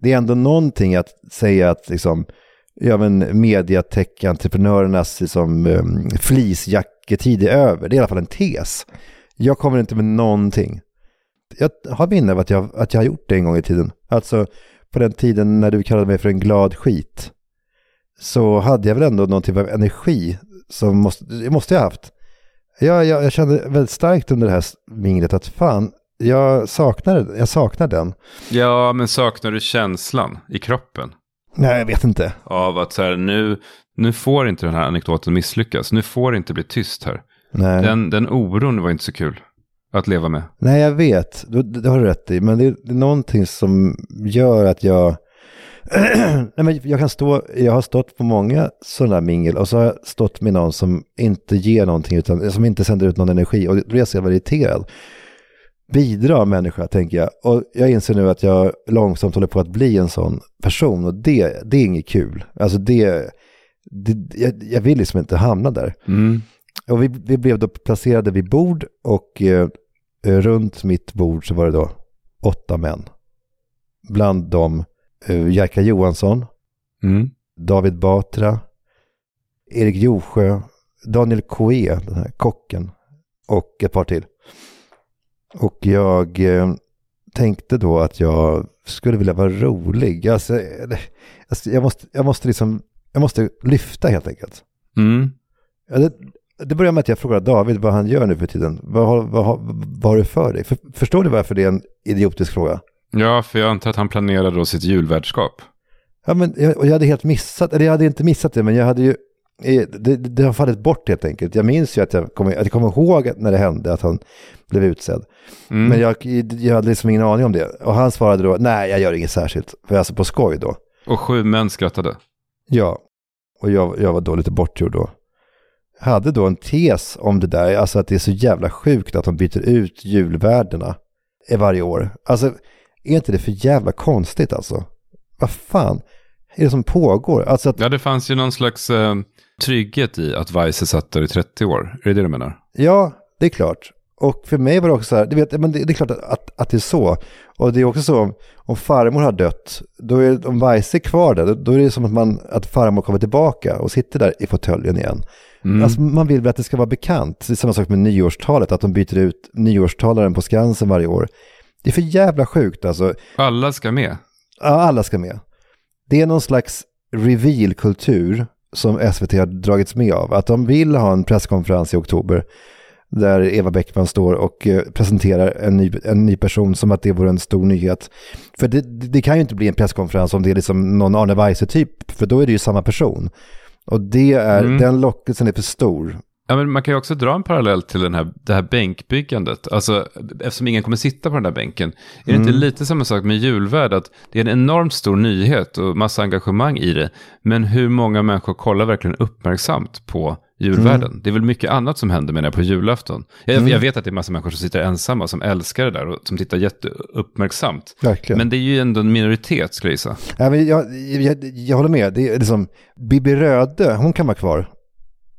det är ändå någonting att säga att liksom, ja men mediatech-entreprenörernas liksom, um, fleecejacketid är över. Det är i alla fall en tes. Jag kommer inte med någonting. Jag har minne av att jag, att jag har gjort det en gång i tiden. Alltså på den tiden när du kallade mig för en glad skit. Så hade jag väl ändå någon typ av energi som måste, det måste jag ha haft. Jag, jag, jag kände väldigt starkt under det här minglet att fan, jag saknar, jag saknar den. Ja, men saknar du känslan i kroppen? Nej, jag vet inte. Av att så här, nu, nu får inte den här anekdoten misslyckas. Nu får det inte bli tyst här. Nej. Den, den oron var inte så kul att leva med. Nej, jag vet. Det, det har du rätt i. Men det är, det är någonting som gör att jag... Nej, men jag kan stå... Jag har stått på många sådana här mingel och så har jag stått med någon som inte ger någonting, utan som inte sänder ut någon energi. Och då blir jag så irriterad. Bidra människa, tänker jag. Och jag inser nu att jag långsamt håller på att bli en sån person. Och det, det är inget kul. Alltså det... det jag, jag vill liksom inte hamna där. Mm. Och vi, vi blev då placerade vid bord och eh, runt mitt bord så var det då åtta män. Bland dem eh, Jerka Johansson, Mm. David Batra, Erik Josjö, Daniel Coe, den här kocken och ett par till. Och jag eh, tänkte då att jag skulle vilja vara rolig. Alltså, alltså, jag, måste, jag, måste liksom, jag måste lyfta helt enkelt. Mm. Ja, det, det börjar med att jag frågar David vad han gör nu för tiden. Vad vad har, vad har du för dig? För, förstår du varför det är en idiotisk fråga? Ja, för jag antar att han planerade då sitt julvärdskap. Ja, men jag, jag hade helt missat, eller jag hade inte missat det, men jag hade ju, det, det har fallit bort helt enkelt. Jag minns ju att jag kommer, att jag kommer ihåg att när det hände att han blev utsedd. Mm. Men jag, jag hade liksom ingen aning om det. Och han svarade då, nej jag gör inget särskilt. För alltså på skoj då. Och sju män skrattade. Ja, och jag, jag var då lite bortgjord då. Hade då en tes om det där, alltså att det är så jävla sjukt att de byter ut julvärdena varje år. Alltså, är inte det för jävla konstigt alltså? Vad fan är det som pågår? Alltså att, Ja, det fanns ju någon slags eh, trygghet i att Weise satt där i 30 år. Är det det du menar? ja, det är klart. Och för mig var det också så här, du vet, men det, det är klart att, att, att det är så. Och det är också så, om farmor har dött, då är om Weise är kvar där, då, då är det som att, man, att farmor kommer tillbaka och sitter där i fåtöljen igen. Mm. Alltså, man vill väl att det ska vara bekant. Det är samma sak med nyårstalet, att de byter ut nyårstalaren på Skansen varje år. Det är för jävla sjukt alltså. Alla ska med. Ja, alla ska med. Det är någon slags reveal-kultur som SVT har dragits med av. Att de vill ha en presskonferens i oktober där Eva Bäckman står och eh, presenterar en ny, en ny person som att det vore en stor nyhet. För det, det kan ju inte bli en presskonferens om det är liksom någon Arne Weise-typ, för då är det ju samma person. Och det är, Mm. den lockelsen är för stor. Ja, men man kan ju också dra en parallell till den här, det här bänkbyggandet. Alltså, eftersom ingen kommer sitta på den där bänken. Är det inte Mm. lite samma sak med julvärd? Att det är en enormt stor nyhet och massa engagemang i det. Men hur många människor kollar verkligen uppmärksamt på julvärden? Mm. Det är väl mycket annat som händer menar jag på julafton. Jag, Mm. jag vet att det är massa människor som sitter ensamma som älskar det där och som tittar jätteuppmärksamt. Verkligen. Men det är ju ändå en minoritet skulle jag gissa. Ja, men jag, jag, jag håller med. Det är liksom, Bibi Röde, hon kan vara kvar.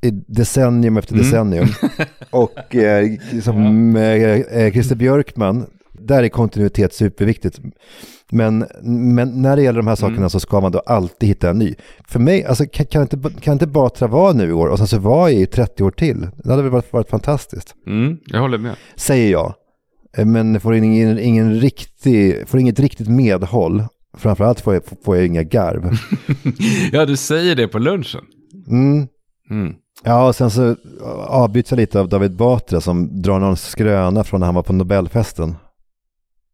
I decennium efter Mm. decennium. Och eh, liksom, eh, eh, Christer Björkman, där är kontinuitet superviktigt. Men, men när det gäller de här sakerna Mm. så ska man då alltid hitta en ny. För mig, alltså, kan, kan, inte, kan inte Batra vara nu i år och sen så vara i 30 år till? Det hade väl varit, varit fantastiskt. Mm, jag håller med. Säger jag. Eh, Men får, ingen, ingen riktig, får inget riktigt medhåll. Framförallt får jag, får jag inga garv. ja, du säger det på lunchen. Mm. Mm. Ja, och sen så avbyts jag lite av David Batra som drar någon skröna från när han var på Nobelfesten.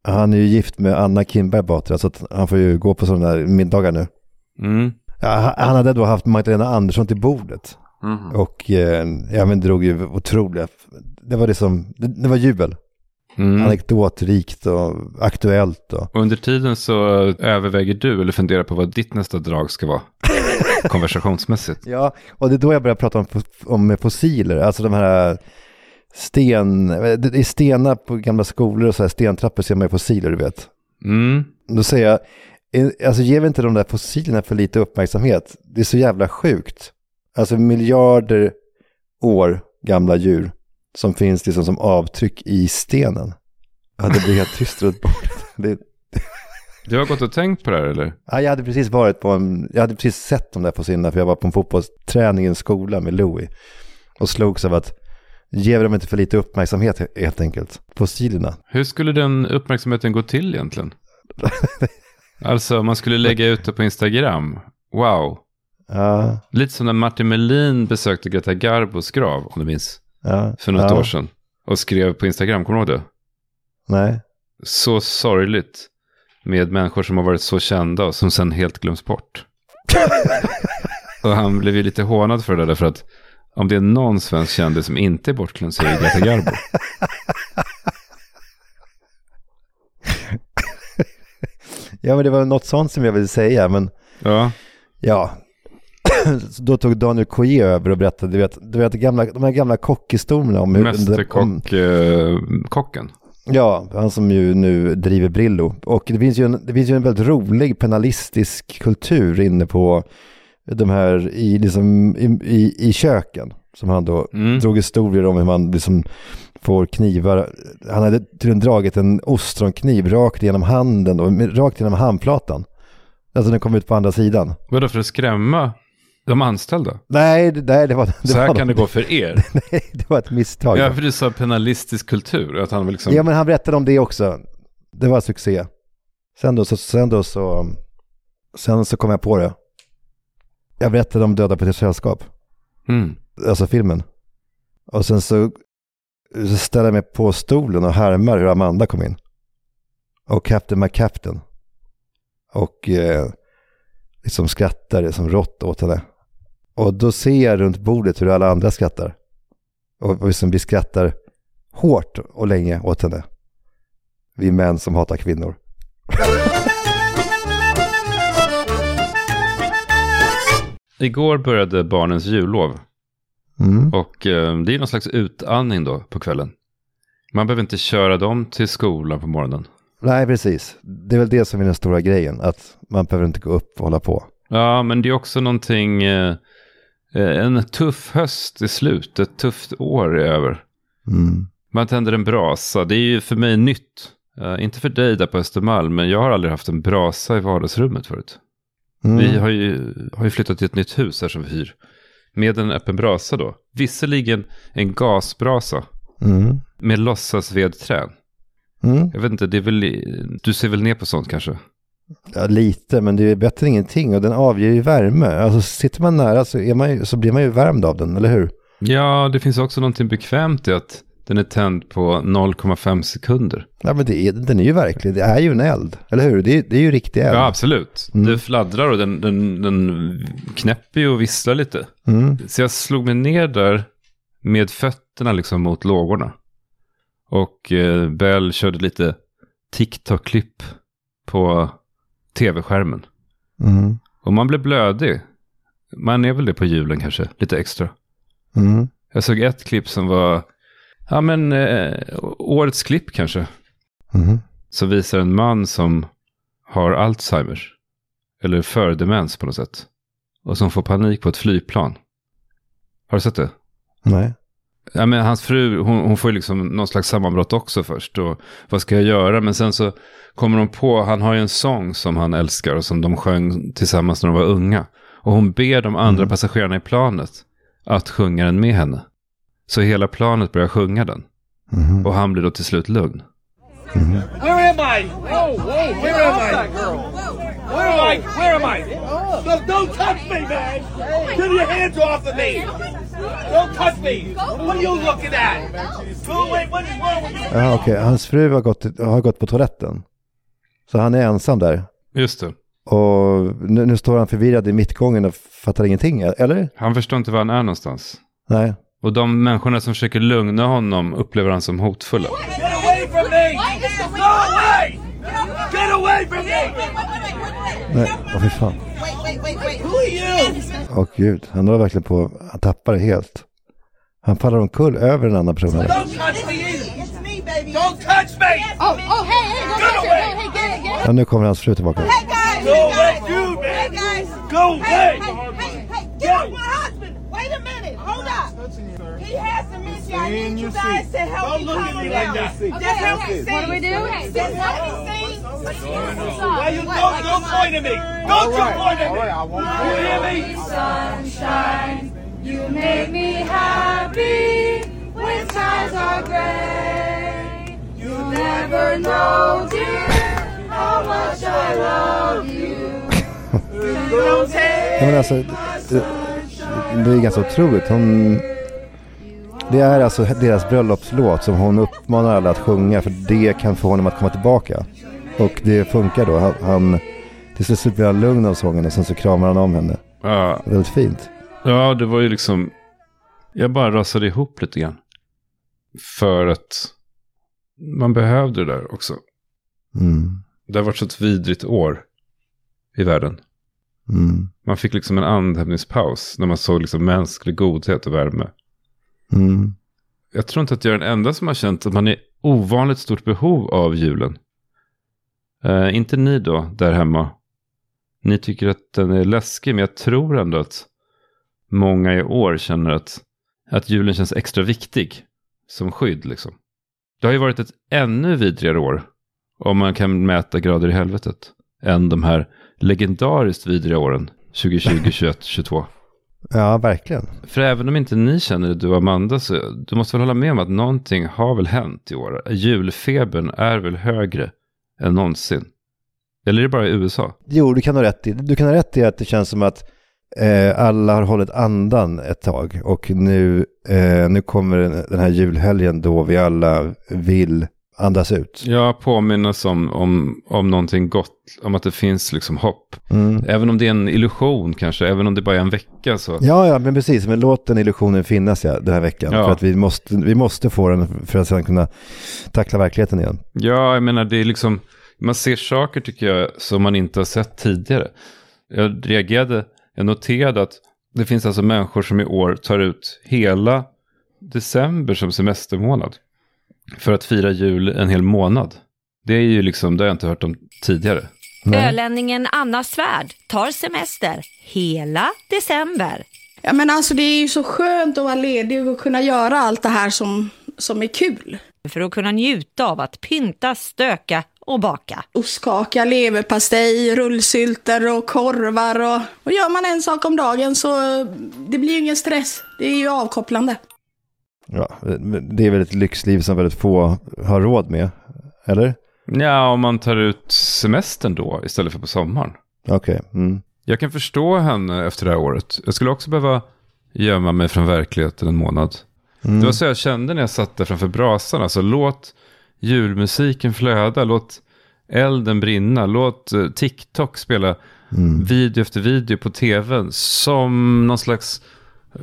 Han är ju gift med Anna Kinberg Batra så att han får ju gå på sådana där middagar nu. Mm. Ja, han- hade då haft Magdalena Andersson till bordet. Mhm. Och eh, ja, men drog ju otroliga, det var liksom, det, det var jubel. Mm. Anekdotrikt och aktuellt och Och under tiden så överväger du eller funderar på vad ditt nästa drag ska vara. Konversationsmässigt. Ja, och det är då jag börjar prata om, om fossiler, alltså de här sten, är stenar på gamla skolor och så här stentrappor ser man ju fossiler, du vet. Mm. Då säger jag, eh, alltså ger vi inte de där fossilerna för lite uppmärksamhet? Det är så jävla sjukt. Alltså miljarder år gamla djur som finns liksom som avtryck i stenen. Ja, det blir helt tyst runt bordet. Det, Du har gått och tänkt på det här eller? Ja, jag hade precis varit på en, jag hade precis sett de där fossilerna för jag var på en fotbollsträning i en skola med Louis. Och slogs av att ger vi dem inte för lite uppmärksamhet he- helt enkelt. Fossilerna. Hur skulle den uppmärksamheten gå till egentligen? alltså om man skulle lägga ut det på Instagram. Wow. Ja, Lite som när Martin Melin besökte Greta Garbos grav, om du minns. Ja. För något ja. år sedan. Och skrev på Instagram, kommer du ihåg det? Nej. Så sorgligt. Med människor som har varit så kända och som sen helt glöms bort. och han blev ju lite hånad för det där, för att om det är någon svensk kändis som inte är bortglömd så är det Greta Garbo. Ja, men det var något sånt som jag ville säga, men Ja. ja. Då tog Daniel Coyer över och berättade, du vet, du vet gamla, de här gamla kockhistorierna om hur... om, Mästerkock-kocken. Ja, han som ju nu driver Brillo. Och det finns ju en, det finns ju en väldigt rolig penalistisk kultur inne på de här i, liksom, i, i, i köken. Som han då Mm. drog historier om hur man liksom får knivar. Han hade tydligen dragit en ostronkniv rakt genom handen och rakt genom handflatan. Alltså den kom ut på andra sidan. Vadå för att skrämma de anställda? Nej, det, nej, det var... Det så här var kan det gå för er. Nej, det var ett misstag. ja, för du sa penalistisk kultur. Att han liksom... Ja, men han berättade om det också. Det var succé. Sen då så, sen då så, sen så kom jag på det. Jag berättade om Döda på ett sällskap, Mm. alltså filmen. Och sen så, så ställde jag mig på stolen och härmar hur Amanda kom in. Och Captain McCaptain. Och eh, liksom skrattar som rått åt henne. Och då ser jag runt bordet hur alla andra skrattar. Och, och liksom vi skrattar hårt och länge åt henne. Vi män som hatar kvinnor. Igår började barnens jullov. Mm. Och eh, det är någon slags utandning då på kvällen. Man behöver inte köra dem till skolan på morgonen. Nej, precis. Det är väl det som är den stora grejen. Att man behöver inte gå upp och hålla på. Ja, men det är också någonting, eh, eh, en tuff höst är slut, ett tufft år är över. Mm. Man tänder en brasa. Det är ju för mig nytt. Uh, inte för dig där på Östermalm, men jag har aldrig haft en brasa i vardagsrummet förut. Mm. Vi har ju, har ju flyttat till ett nytt hus här som vi hyr. Med en öppen brasa då. Visserligen en gasbrasa. Mm. Med låtsasvedträn. Mm. Jag vet inte, det är väl, du ser väl ner på sånt kanske? Ja, lite, men det är bättre än ingenting och den avger ju värme. Alltså sitter man nära så, är man ju, så blir man ju värmd av den, eller hur? Ja, det finns också någonting bekvämt i att den är tänd på 0,5 sekunder. Ja, men det är, den är ju verklig. Det är ju en eld, eller hur? Det är, det är ju riktig eld. Ja, absolut. Mm. Det fladdrar och den, den, den knäpper ju och visslar lite. Mm. Så jag slog mig ner där med fötterna liksom mot lågorna. Och eh, Bell körde lite TikTok-klipp på tv-skärmen. Mm. Och man blev blödig. Man är väl det på julen kanske, lite extra. Mm. Jag såg ett klipp som var, ja men, eh, årets klipp kanske. Mm. Som visar en man som har Alzheimers. Eller fördemens på något sätt. Och som får panik på ett flygplan. Har du sett det? Nej. Ja, men hans fru, hon, hon får ju liksom någon slags sammanbrott också först. Och vad ska jag göra? Men sen så kommer de på, han har ju en sång som han älskar och som de sjöng tillsammans när de var unga. Och hon ber de andra passagerarna i planet att sjunga den med henne. Så hela planet börjar sjunga den. Mm. Och han blir då till slut lugn. Where am I? Whoa, whoa, where am I? Where am I? Where am I? Don't touch me, man! Get your hands off of me! Don't touch me! What are you looking at? Go away, what is wrong with you? Ja, okej. Hans fru har gått, har gått på toaletten. Så han är ensam där. Just det. Och nu, nu står han förvirrad i mittgången och fattar ingenting, eller? Han förstår inte var han är någonstans. Nej. Och de människorna som försöker lugna honom upplever han som hotfulla. Get away from me! Go away! Get away from me! Nej, åh fy fan. Who are you? Åh gud, han håller verkligen på, han tappar det helt. Han faller omkull över en annan person. här. Don't touch me either! It's me, baby! Don't touch me! Oh, oh, hey, hey, go Get get away! Hey, get it, get it. Ja, nu kommer hans fru tillbaka. Go away, you man! Go away! Get off my husband! Wait a minute, hold up. He has dementia. I need you guys to help Don't me look calm at me like down. that. Just help me that's sing. What do we do? Just help me sing. Why you don't, don't point at me! Don't you point at me! You hear me? Sunshine, you make me happy when skies are gray. You never know, dear, how much I love you. Don't take Ja, men alltså, det, det är ganska otroligt. Hon, det är alltså deras bröllopslåt som hon uppmanar alla att sjunga för det kan få honom att komma tillbaka. Och det funkar då. Han, han, till slut blir han lugn av sången och sen så kramar han om henne. Ja, Väldigt fint. ja det var ju liksom... Jag bara rasade ihop lite grann. För att man behövde det där också. Mm. Det har varit så ett vidrigt år i världen. Mm. Man fick liksom en andhämtningspaus när man såg liksom mänsklig godhet och värme. Mm. Jag tror inte att jag är den enda som har känt att man är ovanligt stort behov av julen. Eh, inte ni då, där hemma. Ni tycker att den är läskig, men jag tror ändå att många i år känner att, att julen känns extra viktig som skydd. Liksom. Det har ju varit ett ännu vidrigare år, om man kan mäta grader i helvetet, än de här legendariskt vidriga åren 2020, 2021, 2022. Ja, verkligen. För även om inte ni känner det, du och Amanda, så du måste väl hålla med om att någonting har väl hänt i år. Julfebern är väl högre än någonsin. Eller är det bara i USA? Jo, du kan ha rätt i, du kan ha rätt i att det känns som att eh, alla har hållit andan ett tag och nu, eh, nu kommer den, den här julhelgen då vi alla vill andas ut. Ja, påminnas om, om, om någonting gott, om att det finns liksom hopp. Mm. Även om det är en illusion kanske, även om det bara är en vecka så. Ja, ja, men precis. Men låt den illusionen finnas ja, den här veckan. Ja. För att vi måste, vi måste få den för att sedan kunna tackla verkligheten igen. Ja, jag menar det är liksom, man ser saker tycker jag som man inte har sett tidigare. Jag reagerade, jag noterade att det finns alltså människor som i år tar ut hela december som semestermånad. För att fira jul en hel månad. Det är ju liksom, det har jag inte hört om tidigare. Ölänningen Anna Svärd tar semester hela december. Ja, men alltså det är ju så skönt att vara ledig och kunna göra allt det här som, som är kul. För att kunna njuta av att pynta, stöka och baka. Ostkaka, leverpastej, rullsylter och korvar. Och, och gör man en sak om dagen så det blir ju ingen stress. Det är ju avkopplande. Ja, det är väl ett lyxliv som väldigt få har råd med, eller? Ja, om man tar ut semestern då istället för på sommaren. Okej. Okay. Mm. Jag kan förstå henne efter det här året. Jag skulle också behöva gömma mig från verkligheten en månad. Mm. Det var så jag kände när jag satt där framför brasan. Alltså låt julmusiken flöda, låt elden brinna, låt uh, TikTok spela mm. video efter video på tvn som någon slags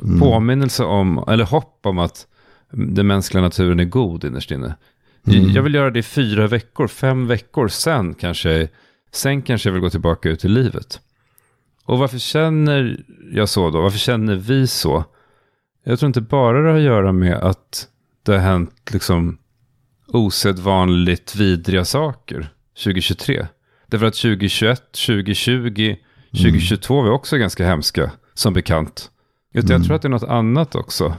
mm. påminnelse om, eller hopp om att den mänskliga naturen är god innerst inne. Mm. Jag vill göra det i fyra veckor, fem veckor, sen kanske, sen kanske jag vill gå tillbaka ut i livet. Och varför känner jag så då? Varför känner vi så? Jag tror inte bara det har att göra med att det har hänt liksom osedvanligt vidriga saker 2023. Därför att 2021, 2020, 2022 var också ganska hemska, som bekant. Utan jag tror att det är något annat också.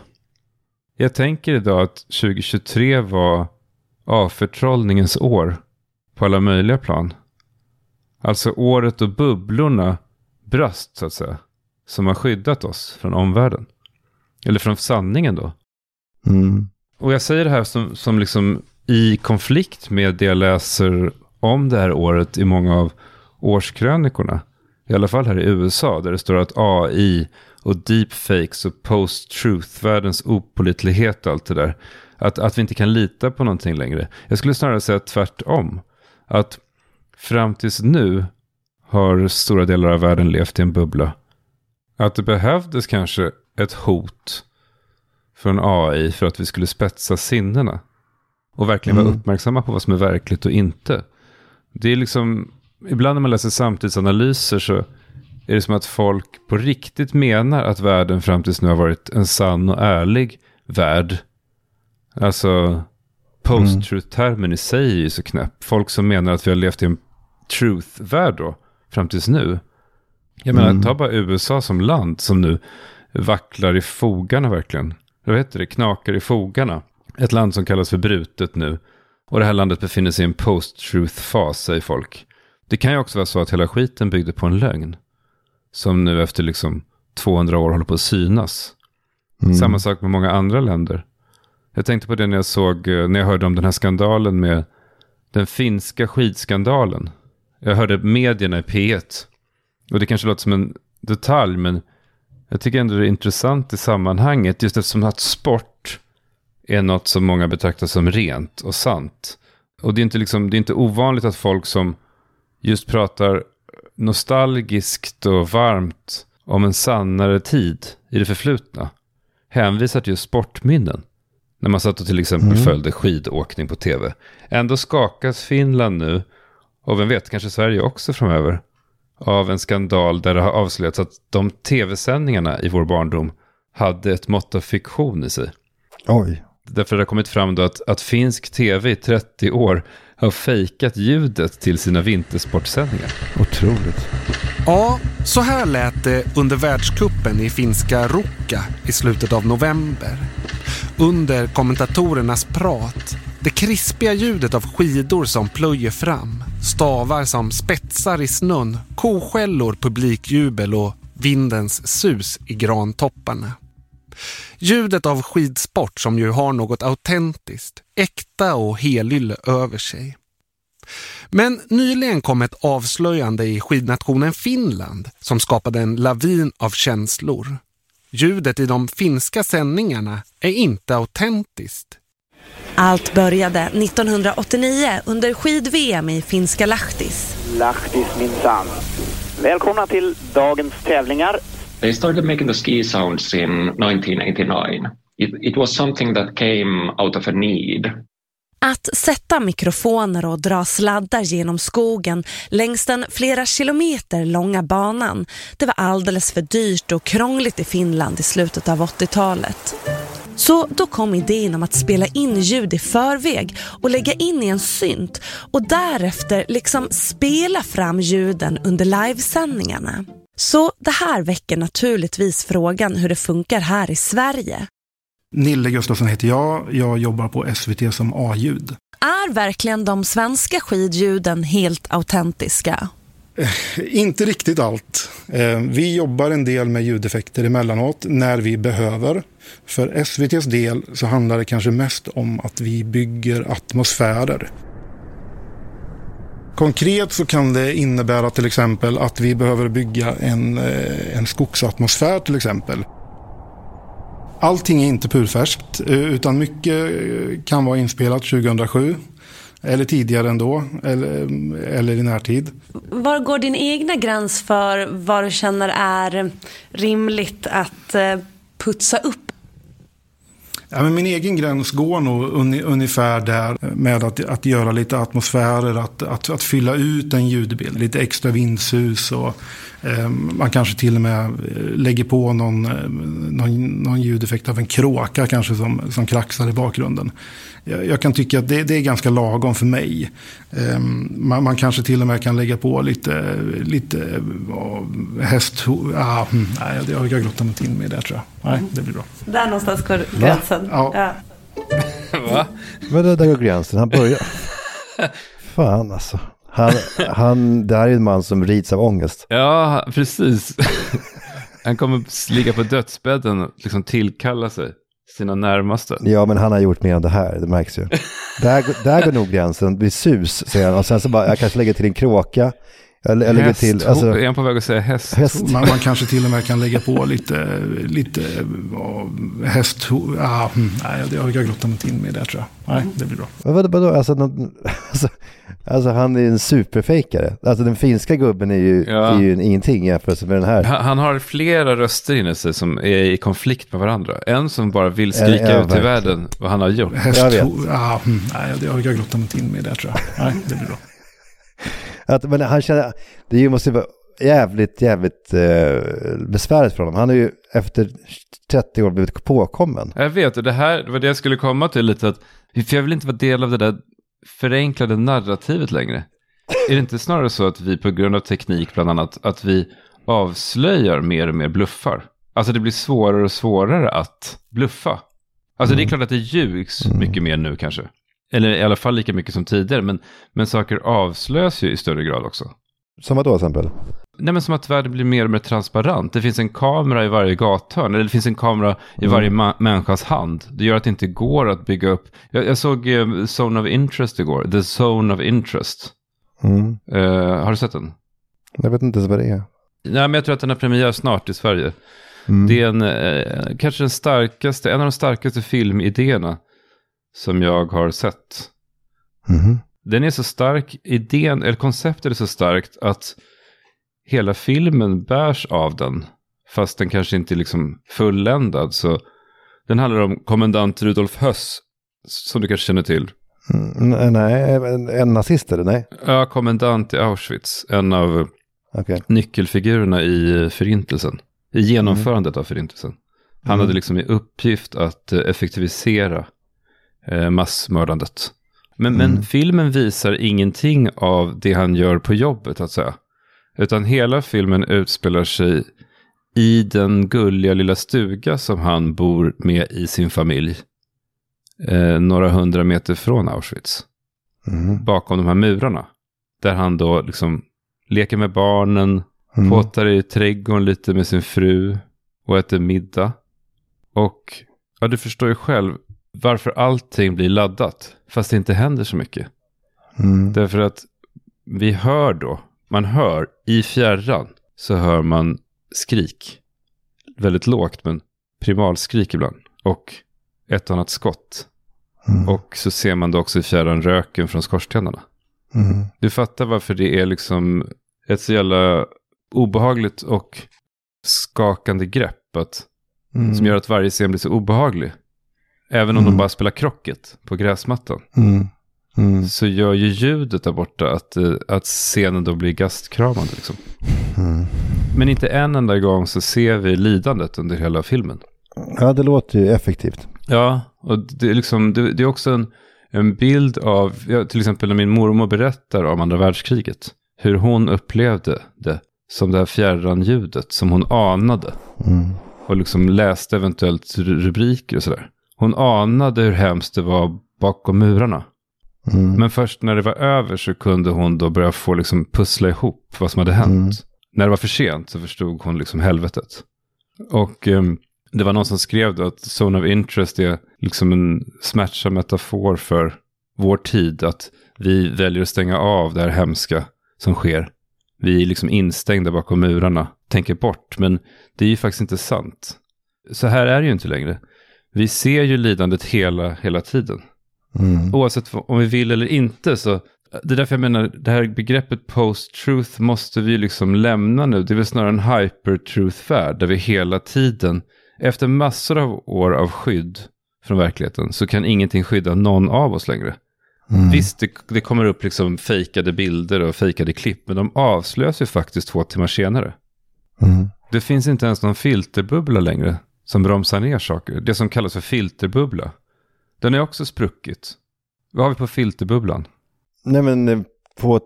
Jag tänker idag att 2023 var avförtrollningens år på alla möjliga plan. Alltså året då bubblorna bröst så att säga. Som har skyddat oss från omvärlden. Eller från sanningen då. Mm. Och jag säger det här som, som liksom i konflikt med det jag läser om det här året i många av årskrönikorna. I alla fall här i USA där det står att AI och deepfakes och post-truth, världens opolitlighet och allt det där. Att, att vi inte kan lita på någonting längre. Jag skulle snarare säga tvärtom. Att fram tills nu har stora delar av världen levt i en bubbla. Att det behövdes kanske ett hot från AI för att vi skulle spetsa sinnena. Och verkligen mm. vara uppmärksamma på vad som är verkligt och inte. Det är liksom, ibland när man läser samtidsanalyser så är det som att folk på riktigt menar att världen fram tills nu har varit en sann och ärlig värld. Alltså, post-truth-termen i sig är ju så knäpp. Folk som menar att vi har levt i en truth-värld då fram tills nu. Jag menar, mm. ta bara USA som land som nu vacklar i fogarna verkligen. Vad heter det? Knakar i fogarna. Ett land som kallas för brutet nu. Och det här landet befinner sig i en post-truth-fas, säger folk. Det kan ju också vara så att hela skiten byggde på en lögn. Som nu efter liksom 200 år håller på att synas. Mm. Samma sak med många andra länder. Jag tänkte på det när jag såg, eh, när jag hörde om den här skandalen med den finska skidskandalen. Jag hörde medierna i P1. Och det kanske låter som en detalj, men jag tycker ändå det är intressant i sammanhanget. Just eftersom att sport är något som många betraktar som rent och sant. Och det är inte, liksom, det är inte ovanligt att folk som just pratar nostalgiskt och varmt om en sannare tid i det förflutna hänvisar till just sportminnen. När man satt och till exempel mm. följde skidåkning på tv. Ändå skakas Finland nu och vem vet, kanske Sverige också framöver, av en skandal där det har avslöjats att de tv-sändningarna i vår barndom hade ett mått av fiktion i sig. Oj. Därför har det kommit fram då att, att finsk tv i 30 år har fejkat ljudet till sina vintersportsändningar. Otroligt. Ja, så här lät det under världskuppen i finska Rukka i slutet av november. Under kommentatorernas prat det krispiga ljudet av skidor som plöjer fram, stavar som spetsar i snön, koskällor, publikjubel och vindens sus i grantopparna. Ljudet av skidsport som ju har något autentiskt, äkta och helylle över sig. Men nyligen kom ett avslöjande i skidnationen Finland som skapade en lavin av känslor. Ljudet i de finska sändningarna är inte autentiskt. Allt började 1989 under skid-VM i finska Lahtis. Lahtis minsann. Välkomna till dagens tävlingar. They started making the ski sounds in 1989. It, it was something that came out of a need. Att sätta mikrofoner och dra sladdar genom skogen längs den flera kilometer långa banan, det var alldeles för dyrt och krångligt i Finland i slutet av 80-talet. Så då kom idén om att spela in ljud i förväg och lägga in i en synt och därefter liksom spela fram ljuden under livesändningarna. Så det här väcker naturligtvis frågan hur det funkar här i Sverige. Nille Gustafsson heter jag. Jag jobbar på SVT som A-ljud. Är verkligen de svenska skidljuden helt autentiska? Inte riktigt allt. Eh, Vi jobbar en del med ljudeffekter emellanåt när vi behöver. För SVTs del så handlar det kanske mest om att vi bygger atmosfärer. Konkret så kan det innebära till exempel att vi behöver bygga en, eh, en skogsatmosfär till exempel. Allting är inte purfärskt eh, utan mycket eh, kan vara inspelat 2007 eller tidigare ändå eller, eller i närtid. Var går din egna gräns för vad du känner är rimligt att putsa upp? Ja, men min egen gräns går nog un, ungefär där med att, att göra lite atmosfärer, att, att, att fylla ut en ljudbild. Lite extra vindsus och man kanske till och med eh, lägger på någon, eh, någon, någon ljudeffekt av en kråka kanske som, som kraxar i bakgrunden. Jag, jag kan tycka att det, det är ganska lagom för mig. Eh, man, man kanske till och med kan lägga på lite, lite ja, häst... Ah, mm, nej, jag, jag grottar mig inte in med det tror jag. Nej, det blir bra. Där någonstans går gränsen. Ja. Va? Men det där går gränsen, han börjar. Fan alltså. Han, han, det här är en man som rids av ångest. Ja, precis. Han kommer ligga på dödsbädden och liksom tillkalla sig sina närmaste. Ja, men han har gjort mer än det här, det märks ju. Där, går- där går nog gränsen, det blir sus, säger han. Och sen så bara, jag kanske lägger till en kråka. Jag, jag lägger till, alltså, är han på väg att säga häst? Häst. Man, man kanske till och med kan lägga på lite, lite ja, häst... Ah, mm, nej, jag, jag grottar mig in med det tror jag. Nej, det blir bra. vad, vad, vadå, alltså, någon- alltså, alltså han är en superfejkare. Alltså den finska gubben är ju, Ja. är ju en ingenting jämfört med den här. Han, han har flera röster inne sig som är i konflikt med varandra. En som bara vill skrika Ja, ja, ut i världen vad han har gjort. Häst, Jag vet. ah, mm, nej, jag, jag grottar mig in med det tror jag. Nej, det blir bra. Att, men han känner, det måste vara jävligt, jävligt eh, besvärligt för honom. Han är ju efter 30 år blivit påkommen. Jag vet, och det här det var det jag skulle komma till lite. Att, för jag vill inte vara del av det där förenklade narrativet längre. Är det inte snarare så att vi på grund av teknik bland annat, att vi avslöjar mer och mer bluffar? Alltså det blir svårare och svårare att bluffa. Alltså det är klart att det ljugs mycket mer nu kanske. Eller i alla fall lika mycket som tidigare, men, men saker avslöjas ju i större grad också. Som vad då till exempel? Nej men som att världen blir mer och mer transparent. Det finns en kamera i varje gathörn. Eller det finns en kamera i Mm. varje ma- människas hand. Det gör att det inte går att bygga upp. Jag, jag såg eh, Zone of Interest igår. The Zone of Interest. Mm. Eh, har du sett den? Jag vet inte ens vad det är. Nej men jag tror att den har premiär snart i Sverige. Mm. Det är en, eh, kanske den starkaste, en av de starkaste filmidéerna som jag har sett. Mhm. Den är så stark, idén, eller konceptet är så starkt att hela filmen bärs av den. Fast den kanske inte är liksom fulländad. Så den handlar om kommendant Rudolf Höss, som du kanske känner till. Mm, nej, en, en nazist eller nej? Ja, kommendant i Auschwitz, en av Okej. nyckelfigurerna i förintelsen. I genomförandet av förintelsen. Han Mm. hade liksom i uppgift att effektivisera massmördandet. Men, men Mm. filmen visar ingenting av det han gör på jobbet, att säga. Utan hela filmen utspelar sig i den gulliga lilla stuga som han bor med i sin familj. Eh, några hundra meter från Auschwitz. Mm. Bakom de här murarna. Där han då liksom leker med barnen, Mm. påtar i trädgården lite med sin fru och äter middag. Och ja, du förstår ju själv varför allting blir laddat, fast det inte händer så mycket. Mm. Därför att vi hör då, man hör i fjärran så hör man skrik. Väldigt lågt men primalskrik ibland. Och ett annat skott. Mm. Och så ser man då också i fjärran röken från skorstenarna. Mm. Du fattar varför det är liksom ett så jävla obehagligt och skakande grepp. Att, Mm. Som gör att varje scen blir så obehaglig. Även om Mm. de bara spelar krocket på gräsmattan. Mm. Mm. Så gör ju ljudet där borta att, eh, att scenen då blir gastkramande. Liksom. Mm. Men inte en enda gång så ser vi lidandet under hela filmen. Ja, det låter ju effektivt. Ja, och det är, liksom, det, det är också en, en bild av, ja, till exempel när min mormor berättar om andra världskriget. Hur hon upplevde det som det här fjärran ljudet som hon anade. Mm. Och liksom läste eventuellt ru- rubriker och sådär. Hon anade hur hemskt det var bakom murarna. Mm. Men först när det var över så kunde hon då börja få liksom pussla ihop vad som hade hänt. Mm. När det var för sent så förstod hon liksom helvetet. Och ehm, det var någon som skrev då att Zone of Interest är liksom en smärtsam metafor för vår tid. Att vi väljer att stänga av det här hemska som sker. Vi är liksom instängda bakom murarna, tänker bort. Men det är ju faktiskt inte sant. Så här är det ju inte längre. Vi ser ju lidandet hela, hela tiden. Mm. Oavsett om vi vill eller inte så det är därför jag menar det här begreppet post-truth måste vi liksom lämna nu. Det är väl snarare en hyper-truth-värld där vi hela tiden efter massor av år av skydd från verkligheten så kan ingenting skydda någon av oss längre. Mm. Visst, det, det kommer upp liksom fejkade bilder och fejkade klipp, men de avslöjas ju faktiskt två timmar senare. Mm. Det finns inte ens någon filterbubbla längre som bromsar ner saker. Det som kallas för filterbubbla. Den är också spruckit. Vad har vi på filterbubblan? Nej men eh, på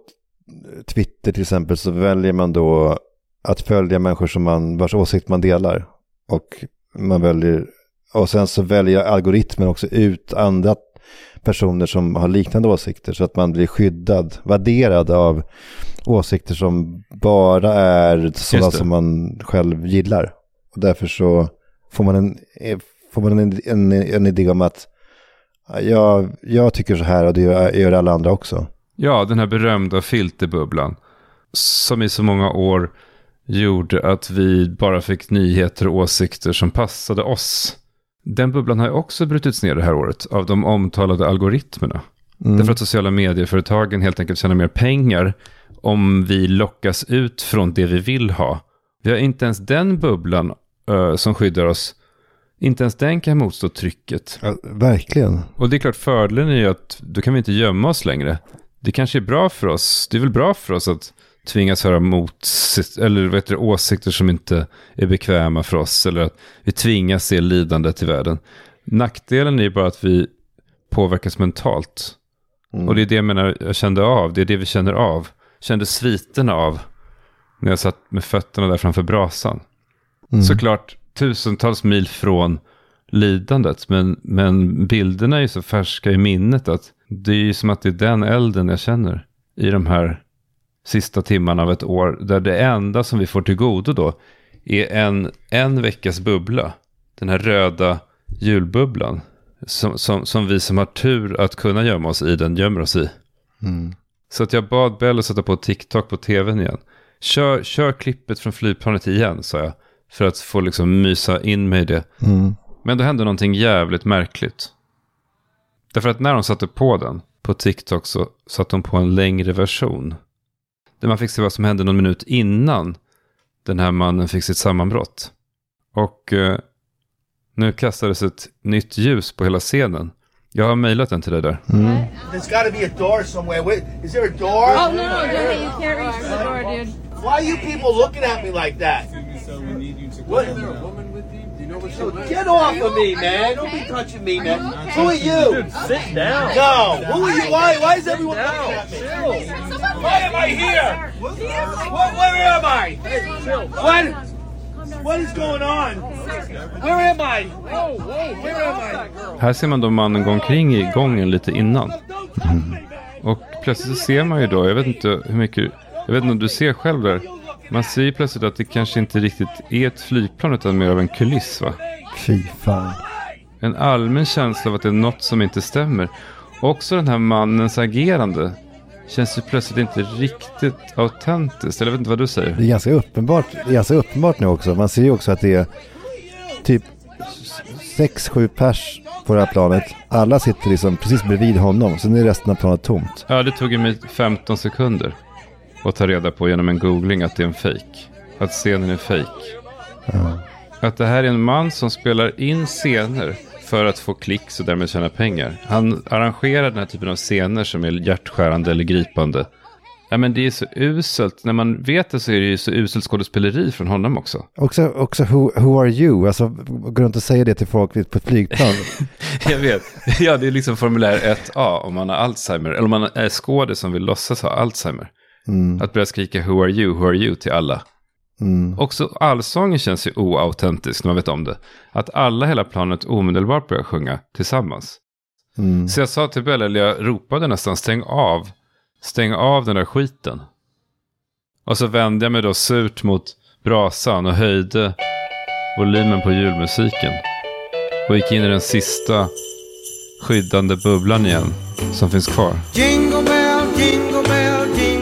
Twitter till exempel så väljer man då att följa människor som man, vars åsikt man delar. Och man väljer, och sen så väljer algoritmen också ut andra personer som har liknande åsikter så att man blir skyddad, värderad av åsikter som bara är sådana som man själv gillar. Och därför så får man en, eh, får man en, en, en idé om att ja, jag, jag tycker så här och det gör, gör alla andra också. Ja, den här berömda filterbubblan. Som i så många år gjorde att vi bara fick nyheter och åsikter som passade oss. Den bubblan har ju också brutits ner det här året av de omtalade algoritmerna. Mm. Därför att sociala medieföretagen helt enkelt tjänar mer pengar om vi lockas ut från det vi vill ha. Vi har inte ens den bubblan ö, som skyddar oss. Inte ens den kan motstå trycket. Ja, verkligen. Och det är klart fördelen är ju att då kan vi inte gömma oss längre. Det kanske är bra för oss. Det är väl bra för oss att tvingas höra mot, eller vet du, åsikter som inte är bekväma för oss. Eller att vi tvingas se lidandet i världen. Nackdelen är ju bara att vi påverkas mentalt. Mm. Och det är det jag menar, jag kände av. Det är det vi känner av. Kände sviterna av. När jag satt med fötterna där framför brasan. Mm. Såklart tusentals mil från lidandet. Men, men bilderna är ju så färska i minnet att det är ju som att det är den elden jag känner i de här sista timmarna av ett år. Där det enda som vi får till godo då är en, en veckas bubbla. Den här röda julbubblan. Som, som, som vi som har tur att kunna gömma oss i den gömmer oss i. Mm. Så att jag bad Bell att sätta på TikTok på tvn igen. Kör, kör klippet från flygplanet igen, sa jag. För att få liksom mysa in mig i det. Mm. Men då hände någonting jävligt märkligt. Därför att när de satte på den på TikTok så satte de på en längre version. Där man fick se vad som hände någon minut innan den här mannen fick sitt sammanbrott. Och eh, nu kastades ett nytt ljus på hela scenen. Jag har mejlat den till dig där. Mm. There's got to be a door somewhere. Wait, is there a door? Oh, no, no, Jimmy, you can't reach the door, dude. Why are you people looking at me like that? What? Get off of me, man! Don't be touching me, man. Who are you? sit down. No. Who are you? Why? Why is everyone looking at me? Why am I here? What, where am I? What? What is going on? Where am I? Whoa, whoa, where am I? Här ser man då mannen gå omkring i gången lite innan. Och plötsligt så ser man ju då, jag vet inte hur mycket, jag vet inte om du ser själv där. Man ser ju plötsligt att det kanske inte riktigt är ett flygplan utan mer av en kuliss va? Fy fan. En allmän känsla av att det är något som inte stämmer. Också den här mannens agerande känns ju plötsligt inte riktigt autentiskt. Eller jag vet inte vad du säger. Det är ganska uppenbart, ganska uppenbart nu också. Man ser ju också att det är typ sex, sju pers på det här planet. Alla sitter liksom precis bredvid honom. Sen är resten av planet tomt. Ja, det tog ju mig 15 sekunder att ta reda på genom en googling att det är en fake. Att scenen är fake. Ja. Att det här är en man som spelar in scener för att få klicks och därmed tjäna pengar. Han arrangerar den här typen av scener som är hjärtskärande eller gripande. Ja, men det är så uselt. När man vet det så är det ju så uselt skådespeleri från honom också. Också, också who, who are you? Alltså, gå runt och säga det till folk på ett flygplan. Jag vet. Ja, det är liksom formulär 1A om man har Alzheimer. Eller om man är skådis som vill låtsas ha Alzheimer. Mm. Att börja skrika who are you, who are you till alla. Mm. Också allsången känns ju oautentisk när man vet om det. Att alla hela planet omedelbart börjar sjunga tillsammans. Mm. Så jag sa till Bella, eller jag ropade nästan stäng av. Stäng av den där skiten. Och så vände jag mig då surt mot brasan och höjde volymen på julmusiken. Och gick in i den sista skyddande bubblan igen som finns kvar. Jingle bell, jingle bell, jingle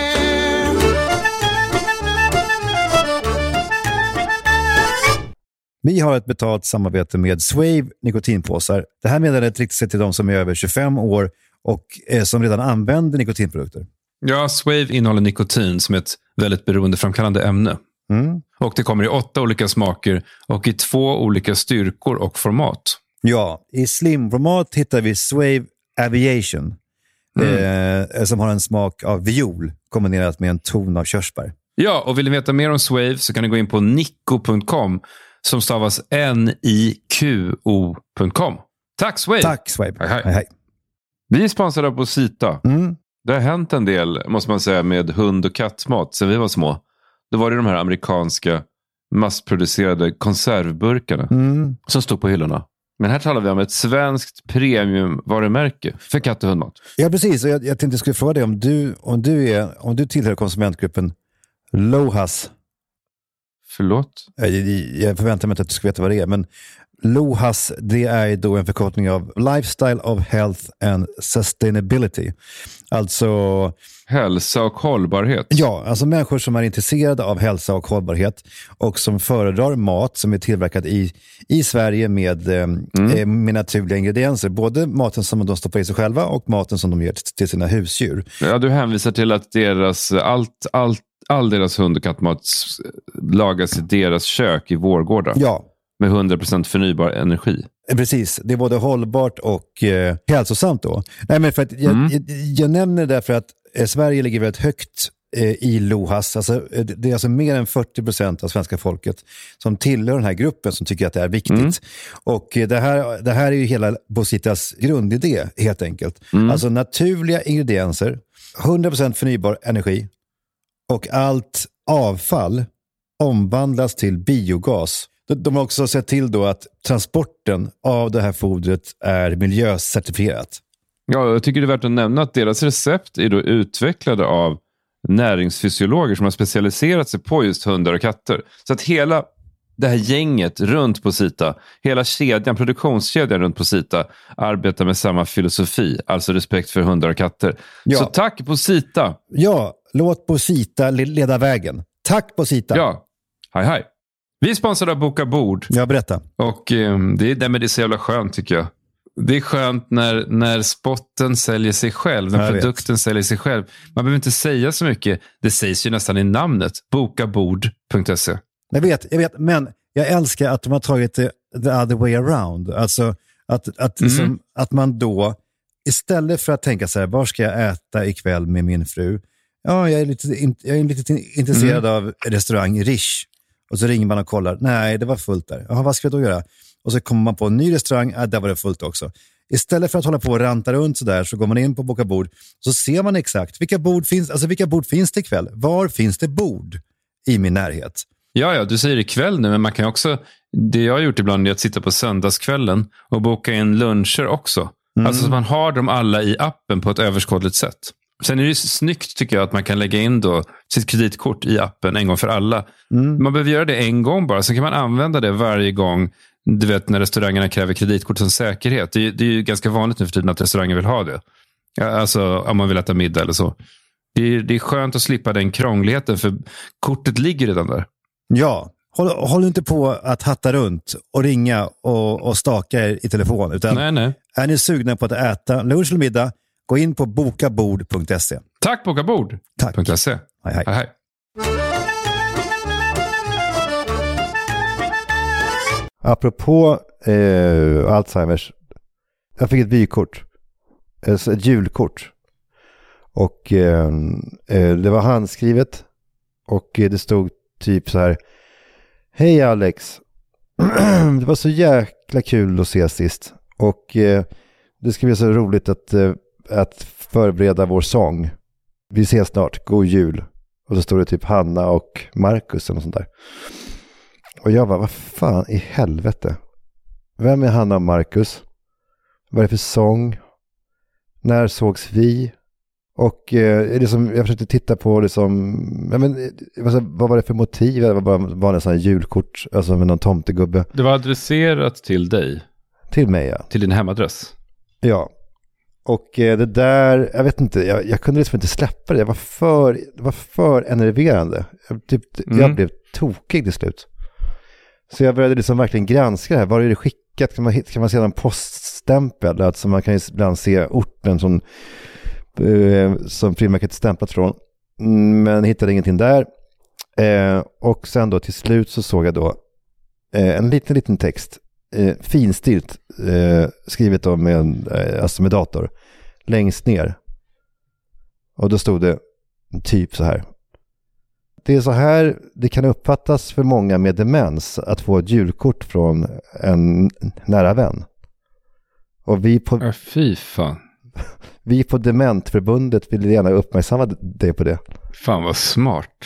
Vi har ett betalt samarbete med Swave nikotinpåsar. Det här meddelandet riktar sig till de som är över 25 år och eh, som redan använder nikotinprodukter. Ja, Swave innehåller nikotin som är ett väldigt beroendeframkallande ämne. Mm. Och det kommer i åtta olika smaker och i två olika styrkor och format. Ja, i slimformat hittar vi Swave Aviation eh, som har en smak av viol kombinerat med en ton av körsbär. Ja, och vill ni veta mer om Swave så kan ni gå in på nico.com som stavas N-I-Q-O.com. Tack Swave! Tack Swave! Hej, hej. Hej, hej. Vi är sponsrade av Posita. Mm. Det har hänt en del, måste man säga, med hund och kattmat sen vi var små. Då var det de här amerikanska massproducerade konservburkarna Mm. som stod på hyllorna. Men här talar vi om ett svenskt premiumvarumärke för katt och hundmat. Ja, precis. Och jag, jag tänkte jag skulle fråga dig om du, om du, är, om du tillhör konsumentgruppen LOHAS. Förlåt? Jag, förväntar mig inte att du ska veta vad det är, men LOHAS det är då en förkortning av Lifestyle of Health and Sustainability. Alltså, Hälsa och hållbarhet. ja, alltså människor som är intresserade av hälsa och hållbarhet och som föredrar mat som är tillverkad i, i Sverige med, eh, eh, med naturliga ingredienser. Både maten som de stoppar i sig själva och maten som de ger till, till sina husdjur. Ja, du hänvisar till att deras, allt, allt, all deras hund och kattmat lagas i deras kök i vårgårdar. Ja, Med 100% förnybar energi. Eh, Precis, det är både hållbart och eh, hälsosamt då. Nej, men för att jag, Mm. jag, jag nämner det därför att eh, Sverige ligger väldigt högt eh, i LOHAS. Alltså, eh, det är alltså mer än 40 procent av svenska folket som tillhör den här gruppen som tycker att det är viktigt. Mm. Och det här, det här är ju hela Bositas grundidé helt enkelt. Mm. Alltså naturliga ingredienser, 100 procent förnybar energi och allt avfall omvandlas till biogas. De- har också sett till då att transporten av det här fodret är miljöcertifierat. Ja, jag tycker det är värt att nämna att deras recept är då utvecklade av näringsfysiologer som har specialiserat sig på just hundar och katter. Så att hela det här gänget runt på Sita, hela kedjan, produktionskedjan runt på Sita arbetar med samma filosofi, alltså respekt för hundar och katter. Ja. Så tack på Sita! Ja, låt Bosita le- leda vägen. Tack Bosita! Ja, hej hej! Vi är sponsrade av Boka Bord. Ja, berätta. Och eh, det, är, nej, men det är så jävla skönt tycker jag. Det är skönt när, när spotten säljer sig själv, när Jag vet. produkten säljer sig själv. Man behöver inte säga så mycket. Det sägs ju nästan i namnet. Bokabord.se. Jag vet, jag vet, men jag älskar att de har tagit det the other way around. Alltså att, att, Mm. liksom, att man då, istället för att tänka så här, var ska jag äta ikväll med min fru? Ja, jag är lite, jag är lite intresserad Mm. av restaurang Rish. Och så ringer man och kollar, nej, det var fullt där. Jaha, vad ska jag då göra? Och så kommer man på en ny restaurang, äh, där var det fullt också. Istället för att hålla på och ranta runt sådär så går man in på Boka Bord så ser man exakt vilka bord finns, alltså vilka bord finns det ikväll? Var finns det bord i min närhet? Ja, ja, du säger ikväll nu, men man kan också... Det jag har gjort ibland är att sitta på söndagskvällen och boka in luncher också. Mm. Alltså så man har dem alla i appen på ett överskådligt sätt. Sen är det snyggt tycker jag att man kan lägga in då sitt kreditkort i appen en gång för alla. Mm. Man behöver göra det en gång bara, sen kan man använda det varje gång du vet när restaurangerna kräver kreditkort som säkerhet. Det är, det är ju ganska vanligt nu för tiden att restauranger vill ha det. Alltså om man vill äta middag eller så. Det är, det är skönt att slippa den krångligheten för kortet ligger redan där. Ja, håll, håll inte på att hatta runt och ringa och, och staka er i telefon. Utan Nej, nej. Är ni sugna på att äta lunch eller middag, gå in på bokabord.se. Tack bokabord.se. Hej, hej. hej. Apropå eh, Alzheimers. Jag fick ett vykort. Alltså ett julkort. Och eh, eh, det var handskrivet. Och eh, det stod typ så här. Hej Alex. det var så jäkla kul att ses sist. Och eh, det ska bli så roligt att, eh, att förbereda vår sång. Vi ses snart. God jul. Och så står det typ Hanna och Marcus något sånt där. Och jag bara, vad fan i helvete? Vem är Hanna och Marcus? Vad är det för sång? När sågs vi? Och eh, liksom, jag försökte titta på liksom, ja, men, eh, vad, var det för motiv? Det var bara sån här julkort, alltså med någon tomtegubbe. Det var adresserat till dig. Till mig ja. Till din hemadress. Ja. Och eh, det där, jag vet inte, jag, jag kunde liksom inte släppa det. Jag var för, det var för enerverande. Jag, typ, jag Mm. blev tokig till slut. Så jag började liksom verkligen granska det här. Var är det skickat? Kan man, kan man se någon poststämpel? Alltså man kan ju ibland se orten som, eh, som frimärket är stämplat från. Mm, Men hittade ingenting där. Eh, och sen då till slut så såg jag då eh, en liten, liten text. Eh, finstilt eh, skrivet då med, en, eh, alltså med dator. Längst ner. Och då stod det typ så här. Det är så här det kan uppfattas för många med demens att få ett julkort från en nära vän. Och vi på, fy fan. vi på Dementförbundet vill gärna uppmärksamma dig på det. Fan vad smart.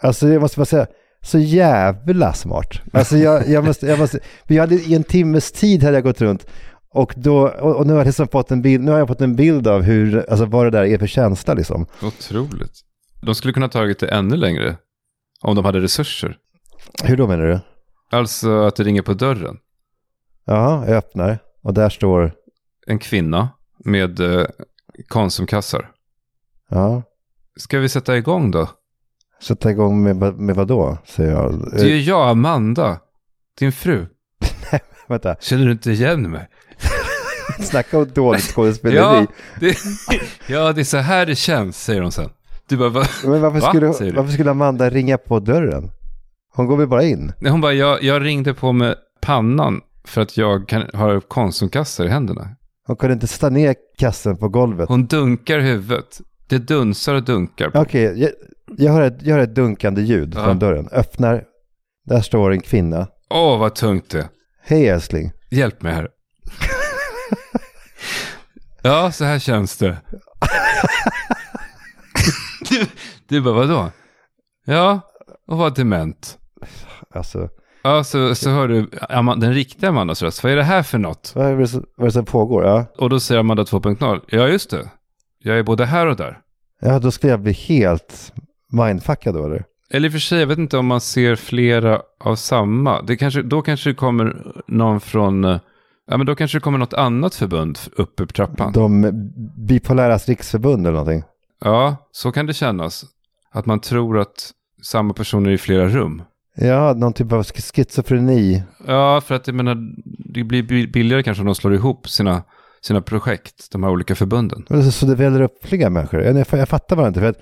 Alltså jag måste bara säga, så jävla smart. Alltså jag, jag måste, jag måste, vi hade i en timmes tid hade jag gått runt och då, och, nu har jag liksom fått en bild, nu har jag fått en bild av hur, alltså vad det där är för känsla liksom. Otroligt. De skulle kunna tagit det ännu längre. Om de hade resurser. Hur då menar du? Alltså att det ringer på dörren. Ja, jag öppnar och där står, En kvinna med eh, Konsumkassar. ja, Ska vi sätta igång då? Sätta igång med, med vad då, säger jag. Det är ju jag, Amanda. Din fru. Vänta. Känner du inte igen mig? Snacka om dåligt skådespeleri. Ja det, ja, det är så här det känns, säger hon sen. Du bara, va? Men varför Va? skulle, varför skulle Amanda ringa på dörren? Hon går väl bara in? Nej, hon bara, jag, jag ringde på med pannan för att jag kan, har konsumkassar i händerna. Hon kunde inte sätta ner kassen på golvet. Hon dunkar huvudet. Det dunsar och dunkar. Okej, jag, jag, hör ett, jag hör ett dunkande ljud från dörren. Öppnar, där står en kvinna. Åh, vad tungt det. Hej älskling. Hjälp mig här. ja, så här känns det. du, du bara, vadå? Ja, och var dement. Alltså, Ja, så, så hör du Ama- den riktiga Amandas röst. Vad är det här för något? vad är det som, vad är det som pågår? Ja. Och då säger Amanda 2.0. Ja, just det. Jag är både här och där. ja, då skulle jag bli helt mindfuckad då eller? Eller i och för sig, jag vet inte om man ser flera av samma. Det kanske, då kanske det kommer någon från... eh, Ja, men då kanske det kommer något annat förbund uppe på trappan. De bipoläras riksförbund eller någonting. Ja, så kan det kännas. Att man tror att samma personer är i flera rum. Ja, någon typ av schizofreni. Ja, för att jag menar, det blir bi- billigare kanske om de slår ihop sina, sina projekt, de här olika förbunden. Så, så det väller upp fler människor. Jag, jag, jag fattar bara inte. För att,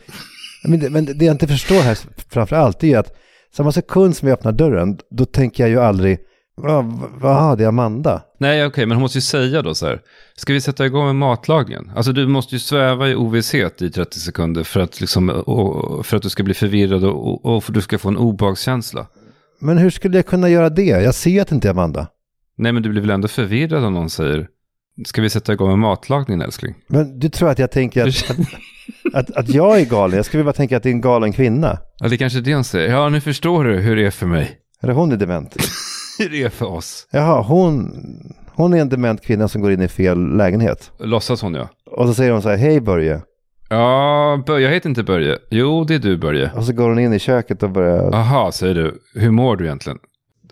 men, det, men det jag inte förstår här framför allt är att samma sekund som jag öppnar dörren, då tänker jag ju aldrig, vad, vad, det är Amanda. Nej, okej, men hon måste ju säga då så här. Ska vi sätta igång med matlagningen? Alltså du måste ju sväva i ovisshet i 30 sekunder för att, liksom, och, för att du ska bli förvirrad och, och för att du ska få en obehagskänsla. Men hur skulle jag kunna göra det? Jag ser att det inte är Amanda. Nej, men du blir väl ändå förvirrad om någon säger Ska vi sätta igång med matlagningen älskling? Men du tror att jag tänker att, att, att, att jag är galen? Jag skulle bara tänka att det är en galen kvinna. Ja, det är kanske är det hon säger. Ja, nu förstår du hur det är för mig. Eller hon är dement. Hur det är för oss. Jaha, hon, hon är en dement kvinna som går in i fel lägenhet. Låtsas hon ja. Och så säger hon så här, hej Börje. Ja, Börje, jag heter inte Börje. Jo, det är du Börje. Och så går hon in i köket och börjar, Aha, säger du. Hur mår du egentligen?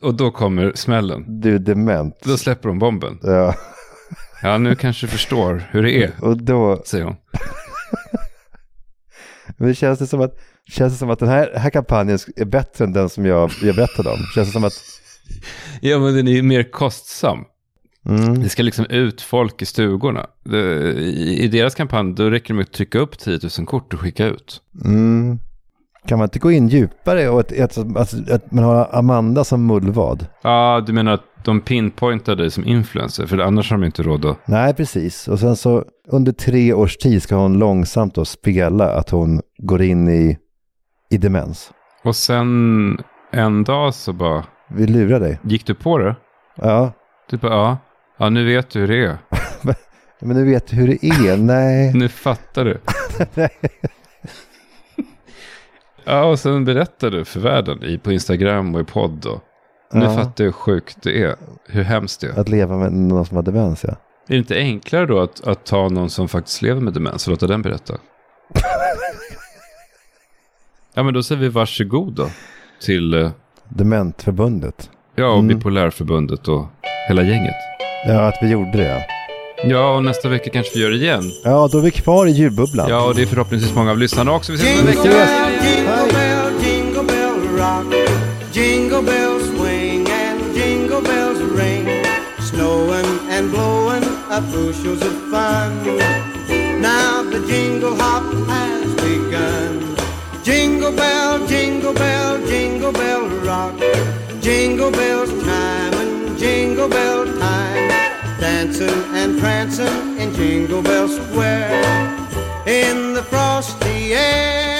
Och då kommer smällen. du är dement. Då släpper hon bomben. Ja. Ja, nu kanske du förstår hur det är, Och då, säger hon. men det känns det som att, känns det som att den här, här kampanjen är bättre än den som jag, jag berättade om. Känns det som att, Ja, men den är mer kostsam. mm, Det ska liksom ut folk i stugorna. I, deras kampanj, då räcker det med att trycka upp 10 000 kort och skicka ut. mm, kan man inte gå in djupare och att, att, att, att man har Amanda som mullvad? Ja, du menar att de pinpointar dig som influencer, för annars har de inte råd att... Nej, precis. Och sen så under tre års tid ska hon långsamt då spela att hon går in i, i demens. Och sen en dag så bara... Vi lurar dig. Gick du på det? Ja. Du bara, ja. Ja, nu vet du hur det är. Men nu vet du hur det är. Nej. nu fattar du. ja, och sen berättar du för världen i, på Instagram och i podd. Och, nu Ja. fattar jag hur sjukt det är. Hur hemskt det är. Att leva med någon som har demens, ja. Är det inte enklare då att, att ta någon som faktiskt lever med demens och låta den berätta? ja, men då säger vi varsågod då. Till, eh, Dementförbundet. ja, och Mm. Bipolärförbundet och hela gänget. Ja, att vi gjorde det, ja. Ja, och nästa vecka kanske vi gör det igen. Ja, då är vi kvar i ljudbubblan. Ja, och det är förhoppningsvis många av lyssnarna också. Vi ses om en vecka. Fun. Now the jingle hop has begun. Jingle bell, jingle bell, jingle bell rock. Jingle bells time and jingle bell time. Dancing and prancing in Jingle Bell Square. In the frosty air.